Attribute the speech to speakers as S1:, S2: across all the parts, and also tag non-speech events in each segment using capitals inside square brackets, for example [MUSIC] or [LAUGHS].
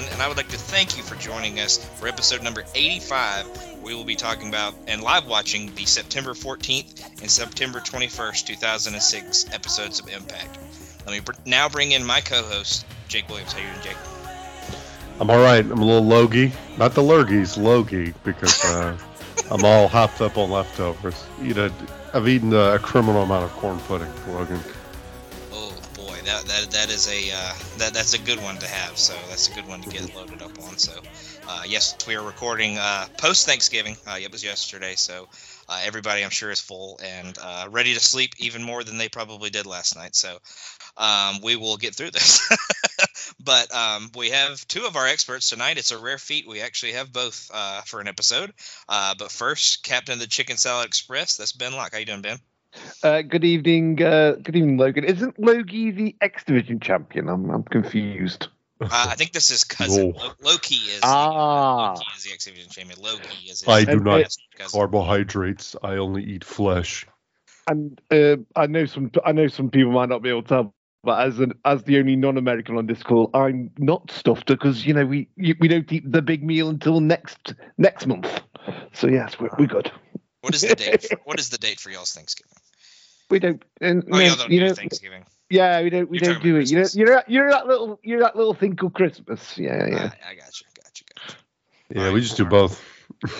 S1: I'm your host, Logan Crosland, and I would like to thank you for joining us for episode number 85. We will be talking about and live watching the September 14th and September 21st, 2006 episodes of Impact. Let me br- now bring in my co host, Jake Williams. How you doing, Jake?
S2: I'm all right. I'm a little logy. Not the lurgies, logy, because uh, [LAUGHS] I'm all hopped up on leftovers. You know, I've eaten a criminal amount of corn pudding, Logan.
S1: Boy, that that, that is a uh, that that's a good one to have. So that's a good one to get loaded up on. So uh, yes, we are recording uh, post Thanksgiving. Uh, it was yesterday, so uh, everybody I'm sure is full and uh, ready to sleep even more than they probably did last night. So um, we will get through this. [LAUGHS] but um, we have two of our experts tonight. It's a rare feat. We actually have both for an episode. But first, Captain of the Chicken Salad Express. That's Ben Locke. How you doing, Ben?
S3: Uh, good evening, uh, good evening, Logan. Isn't Logie the X Division champion? I'm I'm confused.
S1: Uh, I think this is cousin.
S2: Whoa.
S1: Loki is
S3: Ah.
S1: Loki is the X Division champion. Loki is his
S2: I do not
S3: it-
S1: cousin.
S2: carbohydrates. I only eat flesh.
S3: And uh, I know some I know some people might not be able to tell, but as an as the only non-American on this call, I'm not stuffed because you know we we don't eat the big meal until next next month. So yes, we're we're good.
S1: What is the date? For, what is the date for y'all's Thanksgiving?
S3: We don't. And,
S1: Oh, y'all don't
S3: you
S1: do
S3: know,
S1: Thanksgiving.
S3: yeah, we don't we
S1: You're
S3: don't do
S1: about
S3: it. You know, you're you're that little you're that little thing called Christmas. Yeah, yeah.
S1: I, I got you. Got you. Got you.
S2: Yeah,
S1: Alright,
S2: we just do both. [LAUGHS]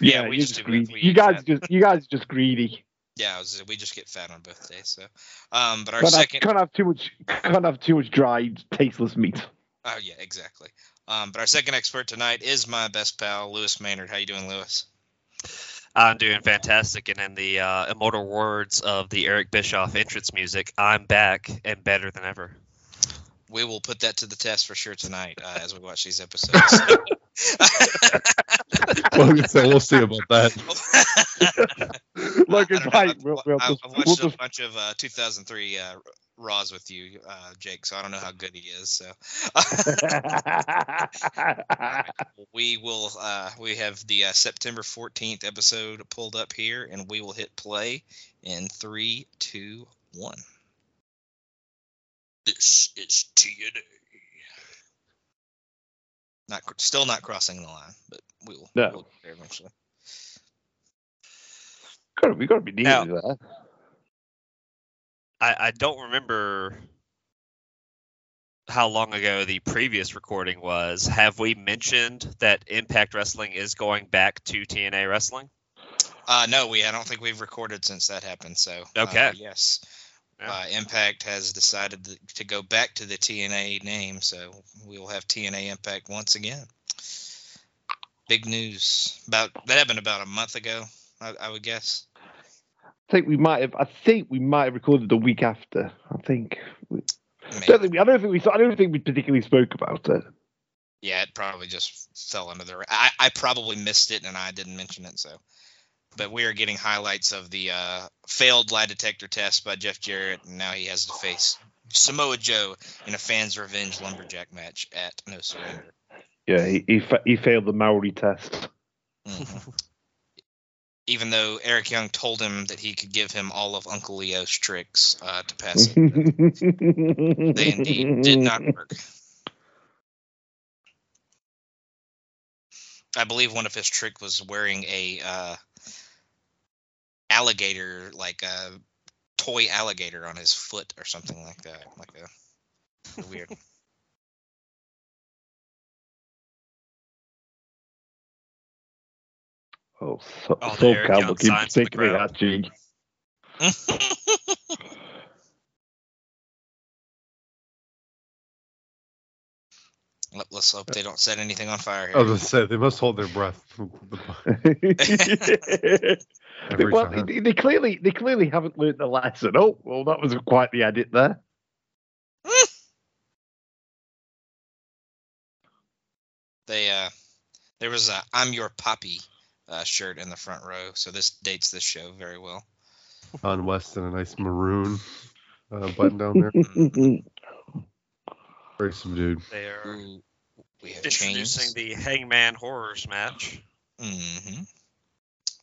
S1: Yeah,
S3: Yeah,
S1: we just do both.
S3: greedy. You guys
S1: that.
S3: just you guys are just greedy.
S1: Yeah, was, we just get fat on both days. So, um, but our
S3: Can't have, can't have too much. Can't have too much dried, tasteless meat.
S1: Oh yeah, exactly. Um, but our second expert tonight is my best pal, Lewis Maynard. How you doing, Lewis?
S4: I'm doing fantastic, and in the uh, immortal words of the Eric Bischoff entrance music, I'm back and better than ever.
S1: We will put that to the test for sure tonight uh, as we watch these episodes. [LAUGHS]
S2: Logan said, we'll see about that. [LAUGHS]
S3: Look,
S1: I don't know.
S3: right.
S1: I've-
S3: We'll, we'll
S1: I've
S3: just,
S1: watched
S3: we'll
S1: a
S3: just,
S1: bunch of uh, 2003 uh, Raws with you, uh, Jake. So I don't know how good he is. So [LAUGHS] we will. Uh, we have the uh, September 14th episode pulled up here, and we will hit play in three, two, one. This is TNA. Not still not crossing the line, but we will.
S3: No.
S1: we'll get there eventually.
S3: gotta, we gotta be near
S4: Now-
S3: there.
S4: I, I don't remember how long ago the previous recording was. Have we mentioned that Impact Wrestling is going back to TNA Wrestling?
S1: Uh, no, we. I don't think we've recorded since that happened. So uh,
S4: Okay.
S1: yes,
S4: Yeah.
S1: uh, Impact has decided to go back to the TNA name, so we will have TNA Impact once again. Big news about that happened about a month ago, I, I would guess.
S3: I think we might have. I think we might have recorded the week after. I think.
S1: Maybe.
S3: don't think we, I don't think we. I don't think we particularly spoke about it.
S1: Yeah, it probably just fell under the. I, I probably missed it and I didn't mention it. So, but we are getting highlights of the uh, failed lie detector test by Jeff Jarrett, and now he has to face Samoa Joe in a fans' revenge lumberjack match at No Surrender.
S3: Yeah, he he, fa- he failed the Maury test.
S1: Mhm. [LAUGHS] Even though Eric Young told him that he could give him all of Uncle Leo's tricks uh, to pass it, [LAUGHS] they indeed did not work. I believe one of his trick was wearing a uh, alligator, like a toy alligator, on his foot or something like that, like a, a weird.
S3: Oh, so,
S4: Oh, the
S3: so
S4: Eric
S3: Campbell
S4: Young
S3: keeps
S4: signs in the
S3: taking me that cheek. [LAUGHS]
S1: Let, us hope they don't set anything on fire here.
S2: I was going to say, they must hold their breath. [LAUGHS] Every
S3: well, they, they clearly they clearly haven't learned the lesson. Oh, well, that was quite the edit there. [LAUGHS]
S1: They uh, there was a "I'm Your Poppy" uh, shirt in the front row, so this dates this show very well.
S2: Don West in a nice maroon uh, [LAUGHS] button down there. Very subdued.
S4: They are
S1: Ooh, we have
S4: introducing
S1: chains.
S4: the Hangman Horrors match.
S1: hmm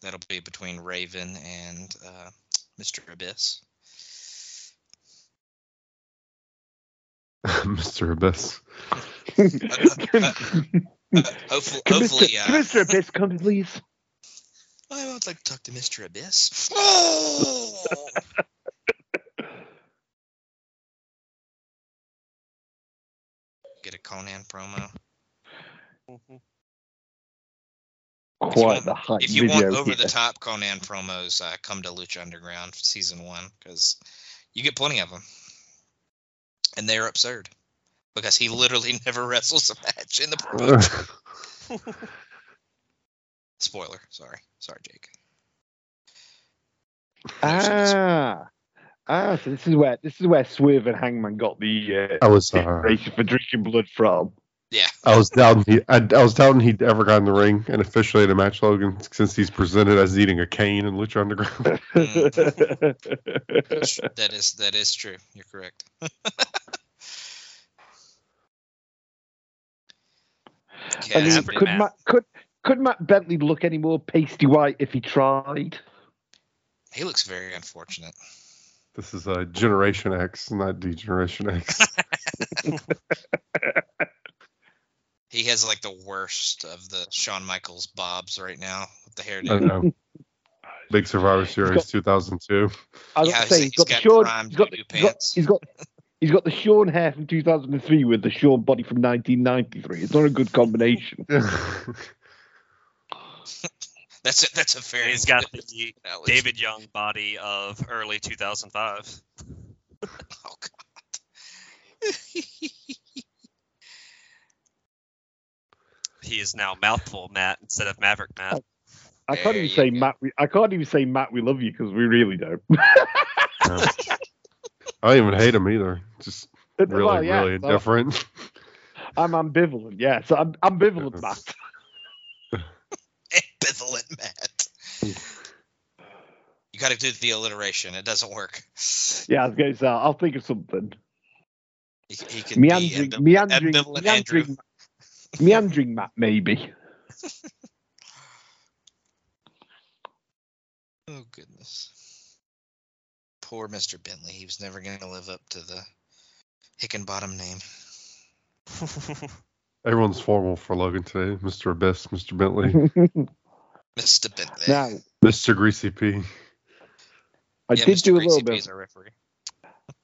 S1: That'll be between Raven and uh, Mr. Abyss. [LAUGHS]
S2: Mr. Abyss. [LAUGHS]
S1: hopefully,
S3: Can
S1: hopefully,
S3: Mr.
S1: uh,
S3: can Mr. Abyss come, please?
S1: I would like to talk to Mr. Abyss. Oh! [LAUGHS] Get a Konnan promo. If you
S3: Quite
S1: want-
S3: the hype
S1: If you want over
S3: here.
S1: the top Konnan promos, uh, come to Lucha Underground season one because you get plenty of them, and they're absurd because he literally [LAUGHS] never wrestles a match in the promo. [LAUGHS] Spoiler. Sorry, sorry, Jake.
S3: Ah, ah. So this is where this is where Swerve and Hangman got the uh, I
S2: was uh,
S3: inspiration for drinking blood from.
S1: Yeah.
S2: I was doubting he I, I was doubting he'd ever got in the ring and officially in a match Logan since he's presented as eating a cane in Lucha Underground. [LAUGHS]
S1: that is that is true. You're correct. [LAUGHS]
S3: I mean, could
S4: Matt.
S3: Matt could could Matt Bentley look any more pasty white if he tried?
S1: he looks very unfortunate.
S2: this is uh, Generation X, not Degeneration X. [LAUGHS] [LAUGHS]
S1: He has like the worst of the Shawn Michaels bobs right now with the
S2: I
S1: hairdo.
S2: don't know. Big Survivor Series 2002.
S3: I was
S1: Yeah,
S3: gonna
S1: he's-
S3: say
S1: he's
S3: he's got the
S1: got Shawn.
S3: He's got,
S1: doo-doo
S3: he's got he's got he's got the Shawn hair from 2003 with the Shawn body from 1993. It's not a good combination. [LAUGHS] [LAUGHS]
S1: That's a, that's a very
S4: He's got the
S1: analogy.
S4: David Young body of early 2005. [LAUGHS]
S1: Oh God. [LAUGHS]
S4: He is now mouthful Matt instead of Maverick Matt.
S3: I
S1: There
S3: can't even say
S1: go.
S3: Matt. We, I can't even say Matt. We love you because we really don't.
S2: I don't even hate him either. Just really,
S3: Well, yeah,
S2: really
S3: so
S2: indifferent.
S3: I'm ambivalent. Yes, yeah, so I'm ambivalent, Matt.
S1: Ambivalent Matt. Hmm. You got to do the alliteration. It doesn't work.
S3: Yeah, I was going to say I'll think of something.
S1: He, he could
S3: Meandering,
S1: be ambivalent,
S3: meandering,
S1: ambivalent Andrew.
S3: meandering, [LAUGHS] meandering Matt, maybe. [LAUGHS]
S1: Oh goodness. Poor Mr. Bentley. He was never going to live up to the Hickenbottom name. [LAUGHS]
S2: Everyone's formal for Logan today. Mr. Abyss, Mr. Bentley,
S1: Mr. Bentley.
S3: now,
S2: Mr. Greasy P.
S3: I
S1: yeah,
S3: did
S1: Mr.
S3: do a
S1: Greasy
S3: little
S1: P
S3: bit.
S1: is our referee.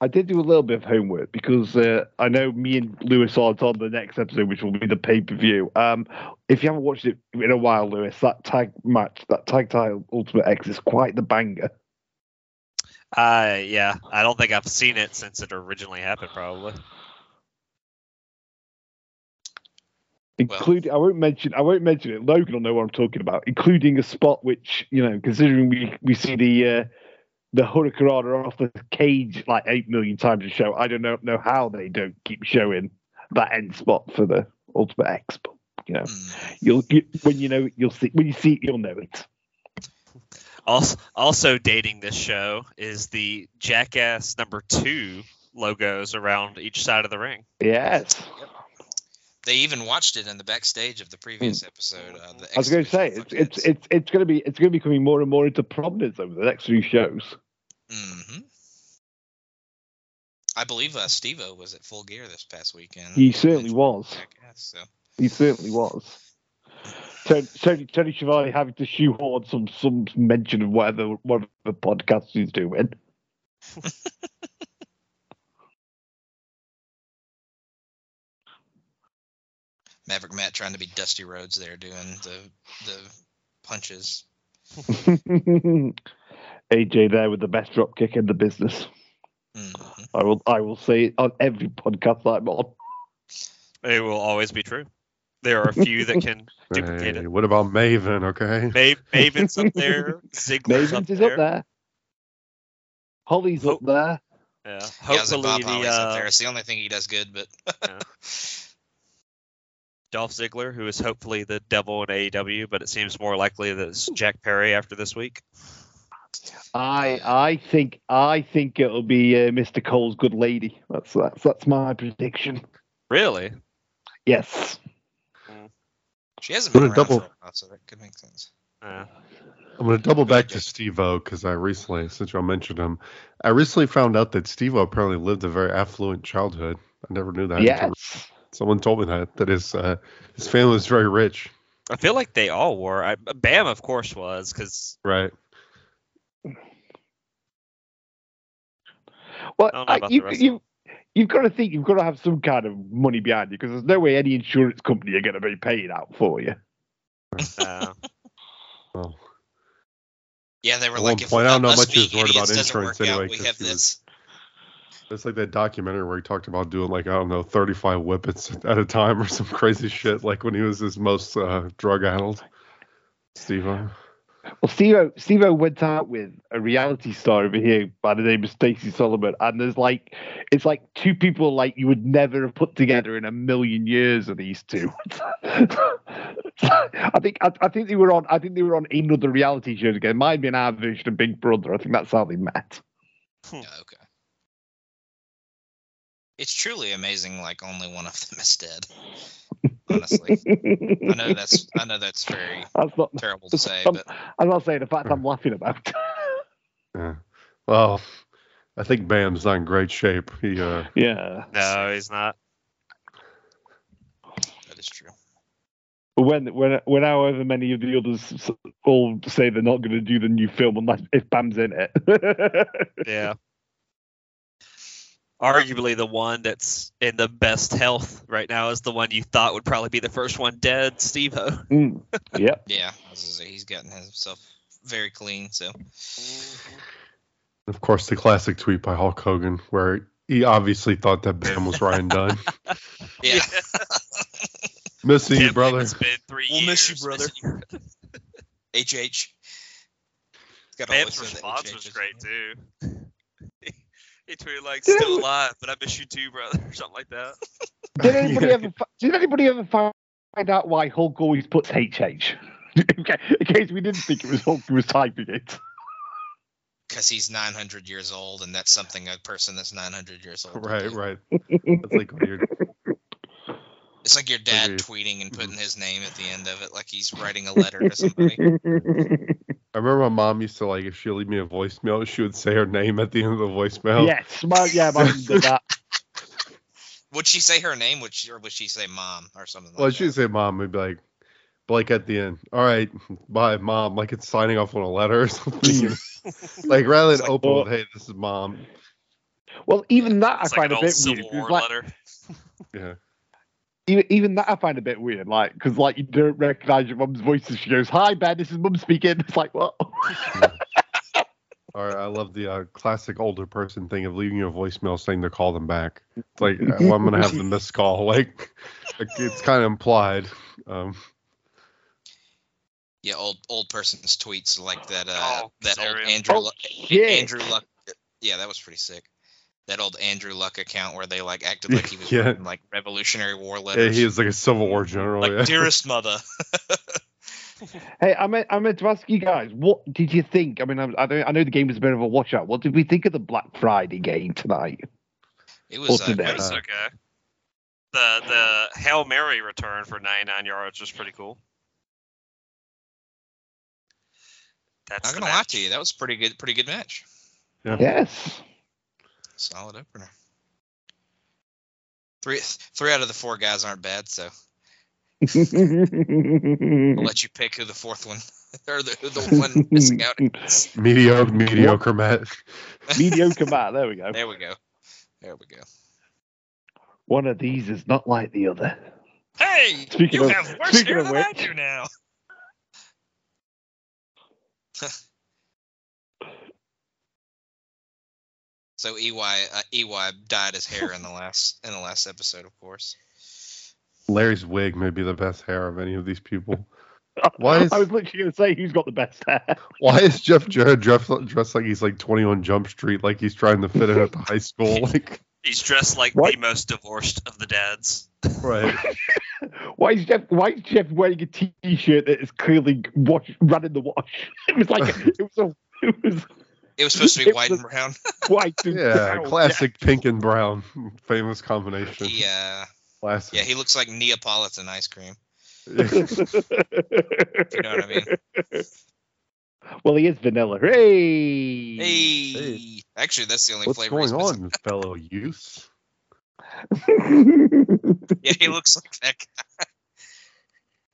S3: I did do a little bit of homework because uh, I know me and Lewis aren't on the next episode, which will be the pay per view. Um, if you haven't watched it in a while, Lewis, that tag match, that tag title Ultimate X is quite the banger.
S4: Uh, yeah, I don't think I've seen it since it originally happened. Probably.
S3: Including, I won't mention, I won't mention it. Logan will know what I'm talking about, including a spot which, you know, considering we we see the uh, the Hurricanrana off the cage like eight million times a show. I don't know know how they don't keep showing that end spot for the Ultimate X, but you know,
S1: Mm.
S3: you'll you, when you know you'll see when you see it, you'll know it.
S4: Also, also dating this show is the Jackass number two logos around each side of the ring.
S3: Yes,
S1: They even watched it in the backstage of the previous episode. Uh, the
S3: Hmm. I was going to say it's it's it's it's going to be it's going to be coming more and more into prominence over the next few shows.
S1: hmm I believe uh, Steve-O was at Full Gear this past weekend.
S3: He certainly was.
S1: Jackass, so.
S3: He certainly was. Tony, Tony, Tony Schiavone having to shoehorn some some mention of whatever whatever podcast he's doing. [LAUGHS]
S1: Maverick Matt trying to be Dusty Rhodes there doing the the punches. [LAUGHS]
S3: AJ there with the best drop kick in the business.
S1: Mhm.
S3: I will I will say it on every podcast I'm on.
S4: It will always be true. There are a few that can [LAUGHS] duplicate
S2: Hey,
S4: it.
S2: what about Maven? Okay.
S4: Ma- Maven's up [LAUGHS] there. Ziggler's up
S3: Mavens is
S4: there.
S3: up there. Holly's up there.
S4: Yeah.
S1: Yeah, like,
S4: Hopefully
S1: Bob
S4: the
S1: Holly's up
S4: uh,
S1: there. It's the only thing he does good, but
S4: Dolph Ziggler, who is hopefully the devil in AEW, but it seems more likely that it's Jack Perry after this week.
S3: I I think I think it'll be uh, Mr. Cole's good lady. That's that's that's my prediction.
S4: Really?
S3: Yes.
S1: she hasn't been
S2: a
S1: around
S2: double-
S1: for a while, so that could make sense.
S4: Yeah.
S2: I'm going to double back to Steve O because I recently, since y'all mentioned him, I recently found out that Steve O apparently lived a very affluent childhood. I never knew that. until
S3: Yes.
S2: Someone told me that that his uh, his family was very rich.
S4: I feel like they all were. I, Bam, of course, was because
S2: Right.
S3: Well,
S4: I
S3: I- you,
S4: the rest of
S3: you, you've got to think you've got to have some kind of money behind you because there's no way any insurance company are going to be paying out for you.
S4: uh, [LAUGHS]
S2: Well,
S1: Yeah, they were
S2: At
S1: like,
S2: one
S1: if
S2: point, I don't know
S1: us
S2: much he was worried about insurance
S1: work out,
S2: anyway,
S1: we
S2: 'cause
S1: have
S2: he was-
S1: this.
S2: It's like that documentary where he talked about doing like I don't know 35 whippets [LAUGHS] at a time or some crazy shit. Like when he was his most uh, drug addled. Steve.
S3: Well, Steve Steve went out with a reality star over here by the name of Stacey Solomon, and there's like it's like two people like you would never have put together in a million years of these two. [LAUGHS] I think I, I think they were on I think they were on another reality show again. Might have been our version of Big Brother. I think that's how they met.
S1: Yeah, okay. It's truly amazing. Like only one of them is dead. [LAUGHS] Honestly, I know that's I know that's very
S3: That's not.
S1: terrible to say,
S3: I'm,
S1: but
S3: I'm not saying the fact I'm laughing about. [LAUGHS]
S2: Yeah. Well, I think Bam's not in great shape. He uh
S3: yeah.
S4: no, he's not.
S1: that is true.
S3: But when when when however many of the others all say they're not going to do the new film unless if Bam's in it. [LAUGHS]
S4: Yeah. Arguably, the one that's in the best health right now is the one you thought would probably be the first one dead, Steve O.
S3: Mm. [LAUGHS] Yep.
S1: Yeah, I was gonna say, he's gotten himself very clean. So
S2: of course the classic tweet by Hulk Hogan where he obviously thought that Bam was Ryan Dunn. [LAUGHS]
S1: yeah,
S2: Missing you,
S4: Can't believe
S2: brother.
S4: It's been 3
S1: We'll
S4: years.
S1: miss you, brother.
S4: missing you.
S1: HH. Got
S4: Bam's response was great too. He tweeted like, "Still alive, but I miss you too, brother," [LAUGHS] or something like that.
S3: Did [LAUGHS] anybody
S2: Yeah.
S3: ever did anybody ever find out why Hulk always puts HH? okay, [LAUGHS] in case we didn't think it was Hulk who was typing it.
S1: because he's 900 years old, and that's something a person that's 900 years old.
S2: Right, right. That's like weird.
S1: It's like your dad
S2: Agreed.
S1: tweeting and putting mm-hmm. his name at the end of it, like he's writing a letter to somebody.
S2: I remember my mom used to like if she leave me a voicemail, she would say her name at the end of the voicemail.
S3: yes, my, yeah, my mum did that. [LAUGHS]
S1: Would she say her name? Would she, or would she say mom or something?
S2: Well,
S1: like
S2: she'd
S1: that?
S2: say mom. We'd be like, Blake at the end, all right, bye, mom. Like it's signing off on a letter or [LAUGHS] something. like rather than
S1: like,
S2: open
S3: well-
S2: with, hey, this is mom.
S3: Well, even that
S4: It's
S3: I
S4: like
S3: find
S4: an
S3: a
S4: old
S3: bit
S4: Civil
S3: weird. 'cause,
S4: War
S3: like,
S4: letter.
S2: Yeah.
S3: Even, even that I find a bit weird, like because like you don't recognize your mum's voice, and she goes, "Hi, Ben, this is mum speaking." It's like what?
S2: All right, I love the uh, classic older person thing of leaving you a voicemail saying to call them back. It's like, uh, well, I'm gonna have the [LAUGHS] missed call. Like, like, it's kind of implied. Um,
S1: yeah, old old person's tweets like that. Uh,
S4: Oh,
S1: that old Andrew
S3: Oh,
S1: Luck. Andrew Luck. Yeah, that was pretty sick. That old Andrew Luck account where they like acted like he was [LAUGHS]
S2: Yeah.
S1: writing like Revolutionary War letters.
S2: yeah, he was like a Civil War general.
S1: like
S2: yeah.
S1: dearest mother. [LAUGHS]
S3: Hey, I meant I meant to ask you guys, what did you think? I mean, I, I, don't, I know the game was a bit of a washout. What did we think of the Black Friday game tonight?
S1: It was uh,
S4: It was
S2: Uh,
S4: okay. The the Hail Mary return for 99 yards was pretty cool. That's
S1: Not
S4: the
S1: gonna lie to you, that was pretty good. Pretty good match.
S2: Yeah.
S3: Yes.
S1: Solid opener. Three three out of the four guys aren't bad, so I'll let you pick who the fourth one [LAUGHS] or the, the one [LAUGHS] missing out is.
S2: mediocre, mediocre match. [LAUGHS]
S3: Mediocre Matt. There we go.
S1: There we go. There we go.
S3: One of these is not like the other.
S1: Hey,
S3: Speaking
S1: you
S3: of-
S1: have worse
S3: speaking
S1: hair
S3: of
S1: than I do now. So EY uh, EY dyed his hair in the last in the last episode, of course.
S2: Larry's wig may be the best hair of any of these people. [LAUGHS] Why is-
S3: I was literally going to say who's got the best hair.
S2: Why is Jeff Jarrett dressed, dressed like he's like 21 Jump Street, like he's trying to fit in at the high school? [LAUGHS] Like,
S4: He's dressed like
S3: What?
S4: the most divorced of the dads.
S2: right? [LAUGHS]
S3: Why is Jeff? Why is Jeff wearing a T-shirt that is clearly wash, run in the wash? It was like it was a it was
S1: It was supposed to be
S3: It
S1: white and brown. [LAUGHS]
S3: white. and
S2: Yeah,
S3: brown.
S2: classic pink and brown, [LAUGHS] famous combination.
S1: He, uh,
S2: Classic.
S1: yeah, he looks like Neapolitan ice cream. [LAUGHS] You know what I mean.
S3: well, he is vanilla. Hey.
S1: Hey. Actually, that's the only
S2: What's
S1: flavor he's
S2: going
S1: missing.
S2: on, fellow youth?
S1: Yeah, he looks like that guy.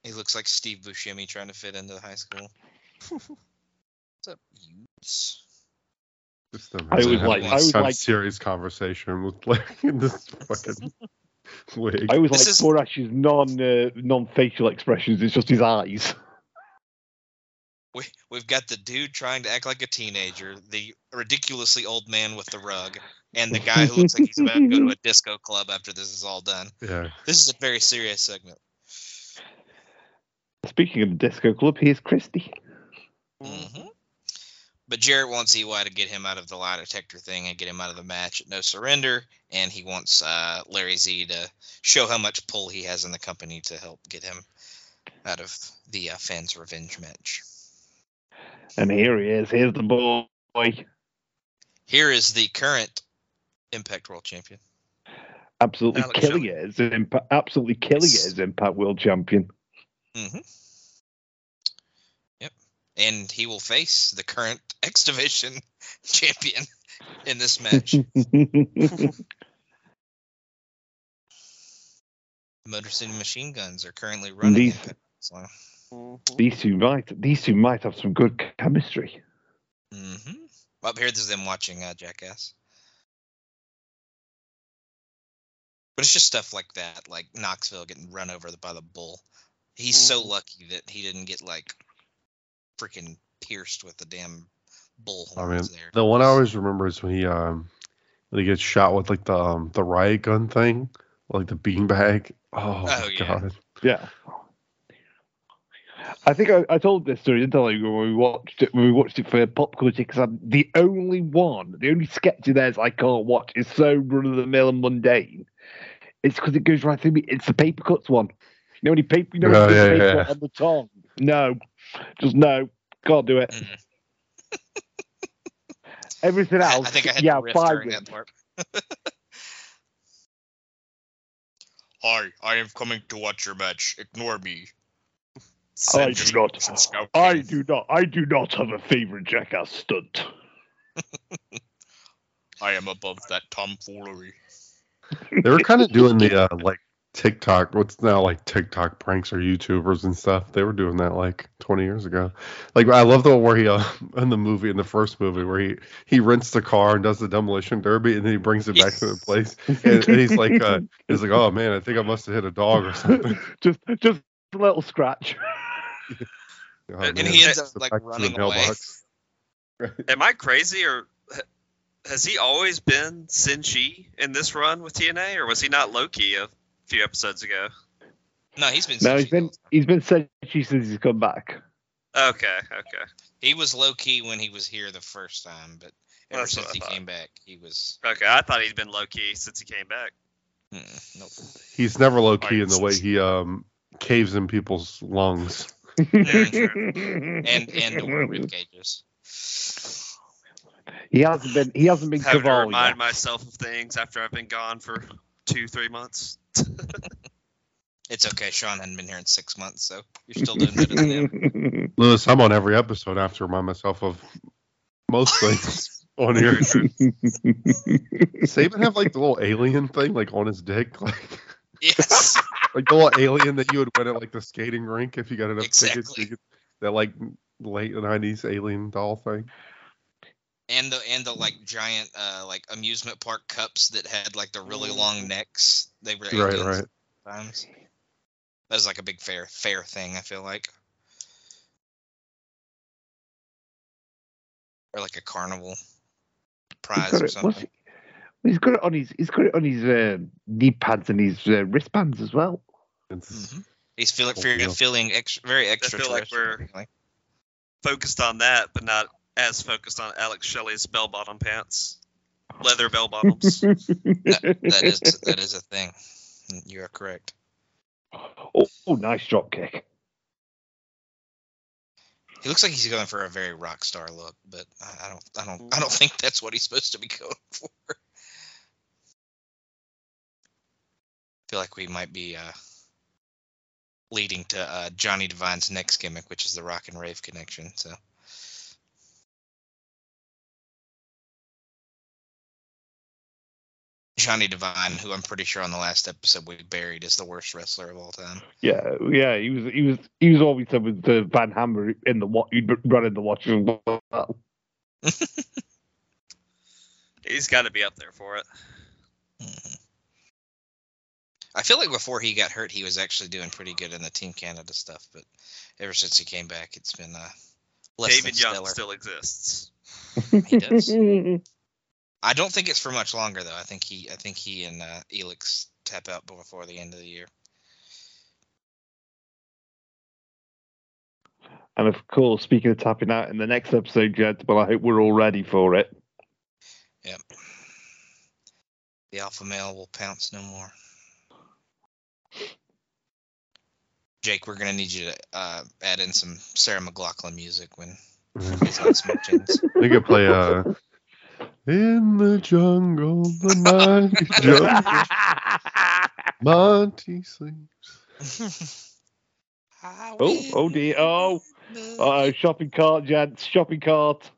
S1: He looks like Steve Buscemi trying to fit into the high school. What's up, Utes?
S2: Just them
S3: I
S2: having
S1: always
S2: a
S1: like- I
S3: always
S2: kind of
S3: like-
S2: serious conversation with like [LAUGHS] in this fucking [LAUGHS] wig.
S3: I always
S1: This
S3: like
S1: is-
S3: Borash's non uh, non facial expressions. It's just his eyes. [LAUGHS]
S1: We, we've got the dude trying to act like a teenager, the ridiculously old man with the rug, and the guy who looks like he's about to go to a disco club after this is all done.
S2: Yeah.
S1: This is a very serious segment.
S3: Speaking of the disco club, here's Christy.
S1: hmm But Jarrett wants EY to get him out of the lie detector thing and get him out of the match at no surrender, and he wants uh, Larry Z to show how much pull he has in the company to help get him out of the uh, fans' revenge match.
S3: And here he is. Here's the boy.
S1: Here is the current Impact World Champion.
S3: Absolutely
S4: Alex
S3: killing it as Impact, absolutely killing it as Impact World Champion.
S1: hmm Yep. And he will face the current [LAUGHS] X Division [LAUGHS] champion in this match. [LAUGHS] Motor City Machine Guns are currently running
S3: These-
S1: Impact. So,
S3: these two might these two might have some good chemistry.
S1: hmm Up here, there's them watching uh, Jackass. But it's just stuff like that, like Knoxville getting run over by the bull. He's so
S4: Mhm.
S1: lucky that he didn't get like freaking pierced with the damn bull
S2: I mean,
S1: horns there.
S2: the one I always remember is when he um when he gets shot with like the um the riot gun thing, like the beanbag. Oh,
S1: Oh,
S2: my
S1: yeah.
S2: god.
S3: Yeah. I think I, I told this story, didn't I, when we watched it when we watched it for pop culture because I'm the only one, the only sketch of theirs I can't watch is so run of the mill and mundane. It's because it goes right through me. It's the paper cuts one. You know when you paper, you know when
S2: Oh, yeah,
S3: paper
S2: yeah.
S3: on the tongue. No, just no, can't do it.
S1: Mm. [LAUGHS]
S3: Everything else,
S1: I think I had
S3: yeah,
S1: to riff during
S3: with.
S1: that part. [LAUGHS] Hi, I am coming to watch your match. Ignore me.
S3: I do not. I do not. I do not have a favorite jackass stunt. [LAUGHS]
S1: I am above that tomfoolery.
S2: They were kind of doing the uh, like TikTok, what's now like TikTok pranks or YouTubers and stuff. They were doing that like 20 years ago. Like I love the one where he uh, [LAUGHS] in the movie in the first movie where he he rents the car and does the demolition derby and then he brings it back to the place and, and he's like uh, [LAUGHS] he's like oh man I think I must have hit a dog or [LAUGHS] something.
S3: just, just a little scratch.
S2: Oh,
S1: And
S2: man.
S1: he ends up like
S2: back to the
S1: running away.
S4: Am I crazy or has he always been Senshi in this run with TNA, or was he not Low Ki a few episodes ago?
S1: No, he's been.
S3: No, he's been
S1: the whole time.
S3: he's been Senshi since he's come back.
S4: Okay, okay,
S1: He was Low Ki when he was here the first time, but ever
S4: That's what
S1: since he
S4: thought.
S1: came back, he was.
S4: okay. I thought he'd been Low Ki since he came back.
S1: Mm, nope.
S2: He's never low key in the way he um caves in people's lungs.
S1: and and or rib [LAUGHS] cages.
S3: he hasn't been he hasn't been
S4: Having to
S3: Caval
S4: remind
S3: yet.
S4: myself of things after I've been gone for two, three months. [LAUGHS]
S1: It's okay. Sean hadn't been here in six months, so you're still doing better than him. [LAUGHS]
S2: Lewis, I'm on every episode. I have to remind myself of most things [LAUGHS] on here. Does Sabin have like the little alien thing like on his dick, like
S1: Yes.
S2: like the little alien that you would win at like the skating rink if you got enough tickets.
S1: Exactly.
S2: You could, that like late '90s alien doll thing.
S1: And the and the like giant uh like amusement park cups that had like the really long necks. They were
S2: Right, right.
S1: sometimes. That was like a big fair fair thing. I feel like, or like a carnival prize
S3: He's got
S1: or
S3: it-
S1: something.
S3: what's he- he's got it on his he's got it on his uh, knee pads and his uh, wristbands as well.
S2: It's,
S1: Mhm. He's feeling
S2: Oh,
S1: feeling,
S2: yeah.
S1: feeling extra, very extra.
S4: feel like we're- Focused on that, but not as focused on Alex Shelley's bell bottom pants, leather bell bottoms. [LAUGHS]
S1: that, that is that is a thing. You are correct.
S3: oh, oh, nice drop kick.
S1: He looks like he's going for a very rock star look, but I, I don't I don't I don't think that's what he's supposed to be going [LAUGHS] for. I feel like we might be uh, leading to uh, Johnny Devine's next gimmick, which is the rock and rave connection. So Johnny Devine, who I'm pretty sure on the last episode we buried as the worst wrestler of all time.
S3: Yeah, yeah, he was he was he was always said with the Van Hammer in the what he'd run in the watch. [LAUGHS]
S4: He's got to be up there for it.
S1: I feel like before he got hurt, he was actually doing pretty good in the Team Canada stuff, but ever since he came back, it's been uh, less
S4: David
S1: than
S4: Young
S1: stellar.
S4: still exists.
S1: He does. [LAUGHS] I don't think it's for much longer though. I think he, I think he and uh, Elix tap out before the end of the year.
S3: And of course, speaking of tapping out in the next episode, Jed, well, I hope we're all ready for it.
S1: Yep. The alpha male will pounce no more. Jake, we're gonna need you to uh, add in some Sarah McLachlan music when [LAUGHS] he's on Smoke Chains.
S2: They could play uh In the jungle, the mighty [LAUGHS] jungle, Monty sleeps.
S3: Oh, oh dear, oh, uh, shopping cart, Jed, shopping cart.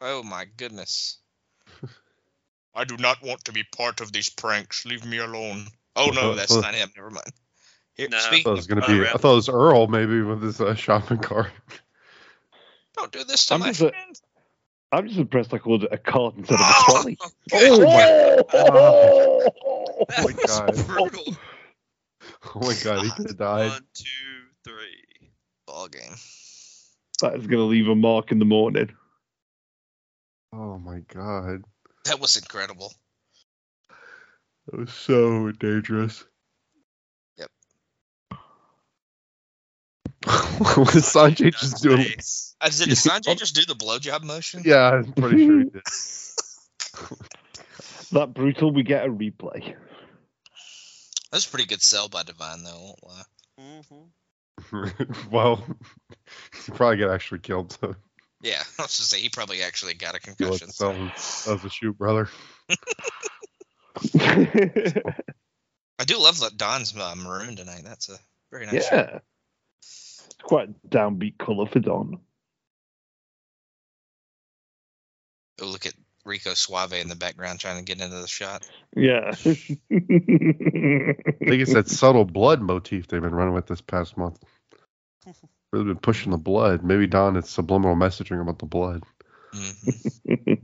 S1: Oh my goodness. I do not want to be part of these pranks. Leave me alone. Oh no, that's not him. Never mind. Here,
S4: No.
S2: I thought it was gonna
S4: Uh,
S2: be. I thought it was Earl maybe with his uh, shopping cart.
S1: don't do this to
S3: I'm
S1: my
S3: just a-
S1: friend.
S3: I'm just impressed I called it a cart instead of a
S1: Oh,
S3: trolley. [LAUGHS]
S2: Oh my!
S3: Oh,
S4: That
S2: oh
S4: my
S2: God.
S4: brutal. [LAUGHS]
S2: Oh my god, he could have died.
S4: One, two, three.
S1: Ball game.
S3: That is going to leave a mark in the morning.
S2: Oh my god,
S1: That was incredible.
S2: that was so dangerous. [LAUGHS] was Sanjay just doing?
S4: Face.
S1: Uh, did Sanjay just do the blowjob motion?
S2: Yeah, I'm pretty sure he did. [LAUGHS]
S3: That brutal, we get a replay.
S1: That's a pretty good sell by Devine, though. I won't lie.
S4: Mhm. [LAUGHS]
S2: well, he probably get actually killed. So
S1: Yeah, I was just say he probably actually got a
S2: he
S1: concussion.
S2: was that was a shoot, brother.
S1: I do love that Don's uh, maroon tonight. That's a very nice.
S3: yeah. It's quite a downbeat colour for Don.
S1: Look at Rico Suave in the background trying to get into the shot.
S3: Yeah.
S2: I think it's that subtle blood motif they've been running with this past month. [LAUGHS] Really been pushing the blood. Maybe Don it's subliminal messaging about the blood.
S1: hmm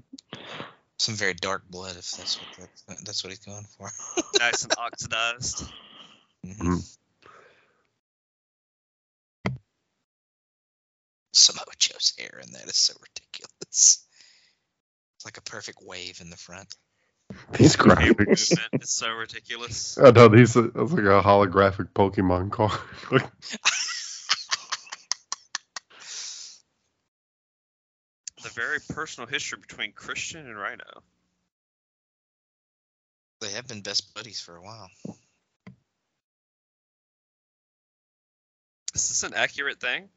S1: Some very dark blood, if that's what that's, that's what he's going for.
S4: Nice and oxidized.
S1: Mhm. Samoa Joe's [LAUGHS] hair in that is so ridiculous. It's like a perfect wave in the front.
S2: These [LAUGHS]
S4: Every
S2: graphics.
S4: movement is so ridiculous. [LAUGHS]
S2: I know these. Uh, are- like a holographic Pokemon card. Like,
S4: The very personal history between Christian and Rhino.
S1: They have been best buddies for a while.
S4: Is this an accurate thing?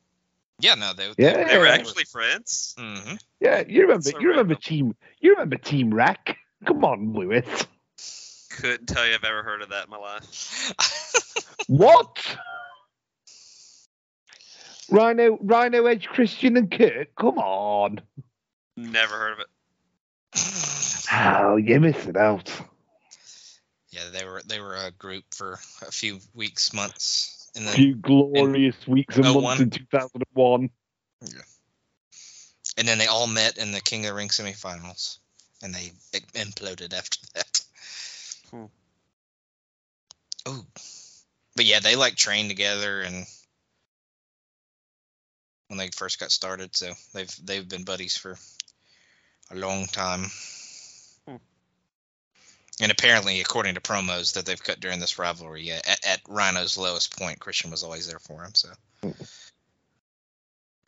S1: Yeah, no, they.
S3: Yeah.
S4: They were actually friends.
S1: hmm
S3: yeah, you remember
S4: So
S3: you remember
S4: random.
S3: Team you remember Team RECK? Come on, Lewis.
S4: Couldn't tell you I've ever heard of that in my life. [LAUGHS]
S3: What? Rhino Rhino Edge Christian and Kurt? Come on.
S4: Never heard of it.
S3: Oh, you're missing out.
S1: yeah, they were they were a group for a few weeks, months, and
S3: A few glorious weeks and months
S1: one.
S3: in 2001. Yeah.
S1: and then they all met in the King of the Ring semifinals, and they imploded after [LAUGHS] that.
S4: Hmm.
S1: Oh, but yeah, they like trained together and when they first got started, so they've they've been buddies for a long time. And apparently, according to promos that they've cut during this rivalry, at, at Rhino's lowest point, Christian was always there for him. So, and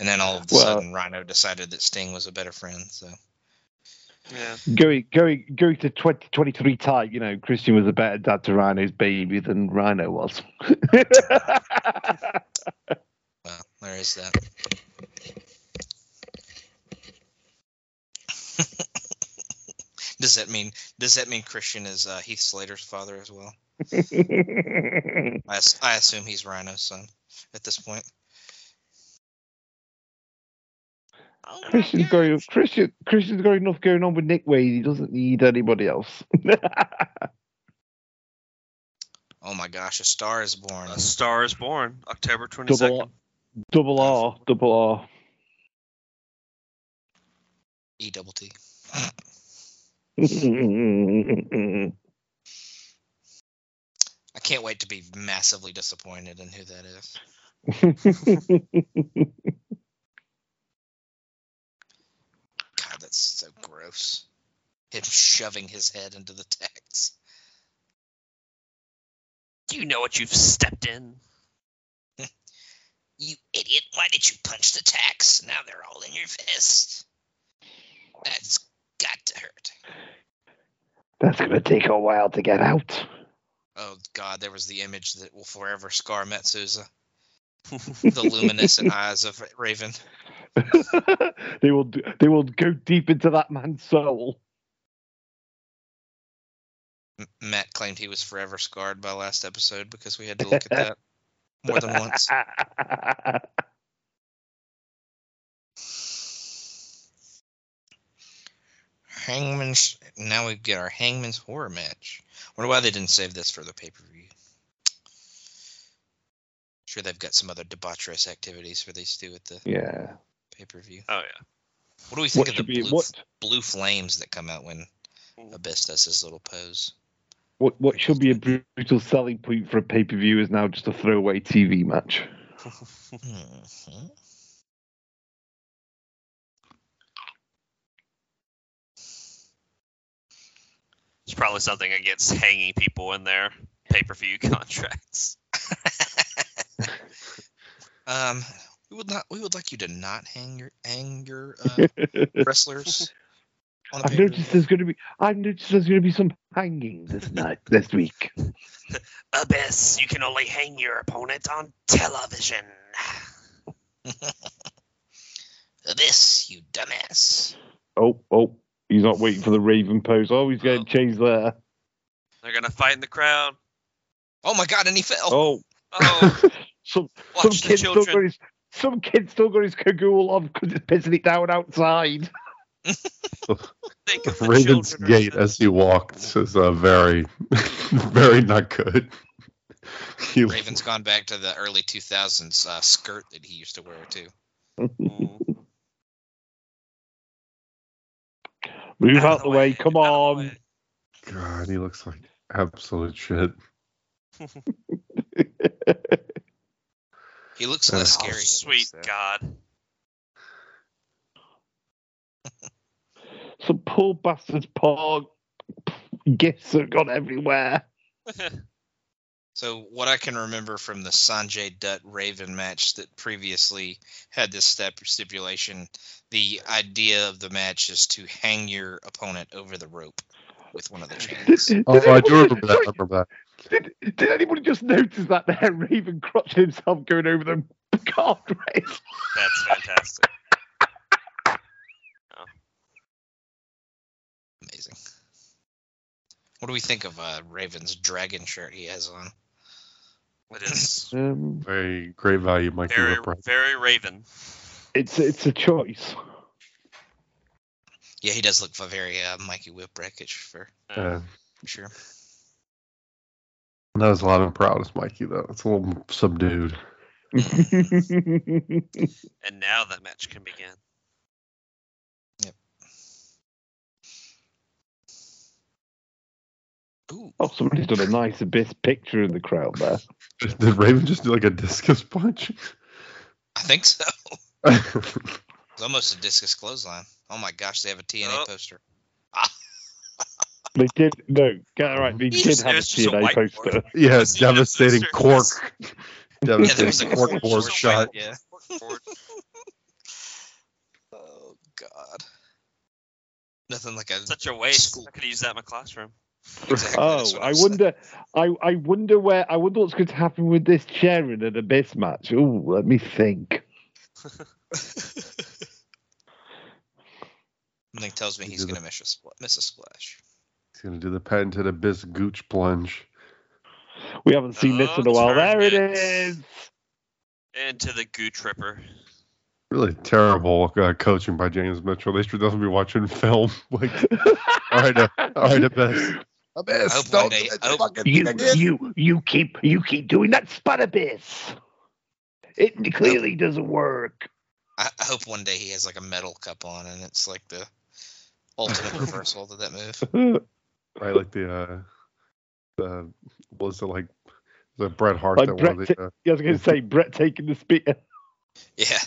S1: then all of a
S3: Well-
S1: sudden, Rhino decided that Sting was a better friend. So,
S4: Yeah.
S3: Going going going to 2023 tight, you know, Christian was a better dad to Rhino's baby than Rhino was. [LAUGHS]
S1: well, there is that. [LAUGHS] does that mean does that mean Christian is uh, Heath Slater's father as well? [LAUGHS] I, I assume he's Rhino's son at this point. Oh
S3: Christian's
S1: God.
S3: going Christian Christian's got enough going on with Nick Wayne. He doesn't need anybody else. [LAUGHS]
S1: Oh my gosh, a star is born.
S4: A Star is Born, October 22nd.
S3: Double double R, double R.
S1: E double T. [LAUGHS] [LAUGHS] I can't wait to be massively disappointed in who that is. [LAUGHS] God, that's so gross. Him shoving his head into the text.
S4: Do you know what you've stepped in? [LAUGHS]
S1: You idiot! Why did you punch the tacks? Now they're all in your fist. That's got to hurt.
S3: That's gonna take a while to get out.
S1: Oh God, there was the image that will forever scar Metsuza. [LAUGHS] The luminescent eyes of Raven. [LAUGHS]
S3: they will they will go deep into that man's soul.
S1: M- Matt claimed he was forever scarred by last episode because we had to look at that more than once. [LAUGHS] Hangman's. Now we get our Hangman's horror match. Wonder why they didn't save this for the pay per view. Sure, they've got some other debaucherous activities for these two at the
S3: yeah.
S1: pay per view.
S4: Oh yeah.
S1: What do we think
S3: What
S1: of the
S3: should be
S1: blue,
S3: what
S1: blue flames that come out when mm. Abyss does his little pose?
S3: what what should be a brutal selling point for a pay per view is now just a throwaway TV match. [LAUGHS]
S1: Hmm, hmm.
S4: It's probably something against hanging people in their pay per view [LAUGHS] contracts. [LAUGHS]
S1: um, we would not. We would like you to not hang your hang your uh, [LAUGHS] wrestlers. On
S3: I've noticed there's going to be. I've noticed there's going to be some hanging this night, this week.
S4: Abyss, you can only hang your opponent on television.
S1: Abyss, you dumbass.
S3: Oh, oh, he's not waiting for the Raven pose. Oh, he's getting
S4: Oh.
S3: changed there.
S4: They're gonna fight in the crowd.
S1: Oh my God! And he fell.
S3: Oh,
S4: Oh,
S3: some [LAUGHS] some
S4: watch the
S3: kid still got his some kid still got his cagoule on because it's pissing it down outside. [LAUGHS]
S4: Think of the
S2: Raven's
S4: children
S2: gait as he walked is uh, very, [LAUGHS] very not good.
S1: Raven's gone back to the early 2000s uh, skirt that he used to wear too.
S3: Move
S4: Out
S3: out, the way. Come
S4: out
S3: on.
S4: way.
S2: God, he looks like absolute shit.
S1: He looks [LAUGHS] less
S4: Oh,
S1: scary. at
S4: sweet
S1: least.
S4: God.
S3: Some poor bastard's paw gifts have gone everywhere. [LAUGHS]
S1: So what I can remember from the Sanjay Dutt Raven match that previously had this step stipulation, the idea of the match is to hang your opponent over the rope with one of the [LAUGHS] chains.
S3: Did,
S2: Oh,
S3: did
S2: I do
S3: anybody-
S2: remember that.
S3: Sorry,
S2: remember that.
S3: Did, did anybody just notice that there, Raven crotched himself going over the guardrail?
S4: That's fantastic. [LAUGHS]
S1: Amazing. What do we think of uh, Raven's dragon shirt he has on?
S4: It is
S3: Um,
S2: Very great value, Mikey
S4: very,
S2: Whipwreck.
S4: very Raven.
S3: it's it's a choice.
S1: Yeah, he does look for very uh, Mikey Whipwreckish for,
S2: Uh,
S1: for sure.
S2: not as loud and proud as Mikey though. It's a little subdued. [LAUGHS]
S4: And now that match can begin.
S1: Ooh,
S3: oh, somebody's done a nice abyss picture in the crowd there.
S2: Did Raven just do like a discus punch?
S1: I think so. [LAUGHS] It's almost a discus clothesline. Oh my gosh, they have a TNA
S4: Oh.
S1: poster.
S3: They did no, get it right. They
S1: He
S3: did
S4: just-
S3: have a
S4: was just a
S3: TNA
S4: whiteboard.
S3: poster. [LAUGHS]
S2: yeah,
S4: See
S2: devastating cork.
S1: Yeah, there was [LAUGHS]
S2: Devastating
S1: a
S2: cork
S1: cork
S2: board
S1: board
S2: shot.
S1: Yeah. Oh God. Nothing like a
S4: Such a waste.
S1: School.
S4: I could use that in my classroom.
S1: Exactly.
S3: Oh, I wonder. I I wonder where. I wonder what's going to happen with this chair in an abyss match. Oh, let me think. [LAUGHS]
S1: Something tells me he's
S2: Do
S1: gonna miss a spl- miss a splash.
S2: He's gonna do the patented abyss gooch plunge.
S3: We haven't seen this in a
S4: Oh,
S3: while. There it
S4: turn it.
S3: is.
S4: Into the goo tripper.
S2: Really terrible uh, coaching by James Mitchell. They should definitely be watching film. Like, [LAUGHS] all right, uh, all right, abyss. Abyss,
S1: I hope
S2: don't
S1: one
S2: do that
S1: hope-
S2: fucking
S3: You,
S2: thing again.
S3: you, you keep, you keep doing that spot abyss. It clearly doesn't work.
S1: I, I hope one day he has like a metal cup on, and it's like the ultimate [LAUGHS] reversal to that move. [LAUGHS]
S2: Right, like the uh, the what was it like the Bret Hart
S3: Like
S2: that
S3: Bret
S2: one of the, uh,
S3: I was going to say [LAUGHS] Brett taking the spear.
S1: Yeah.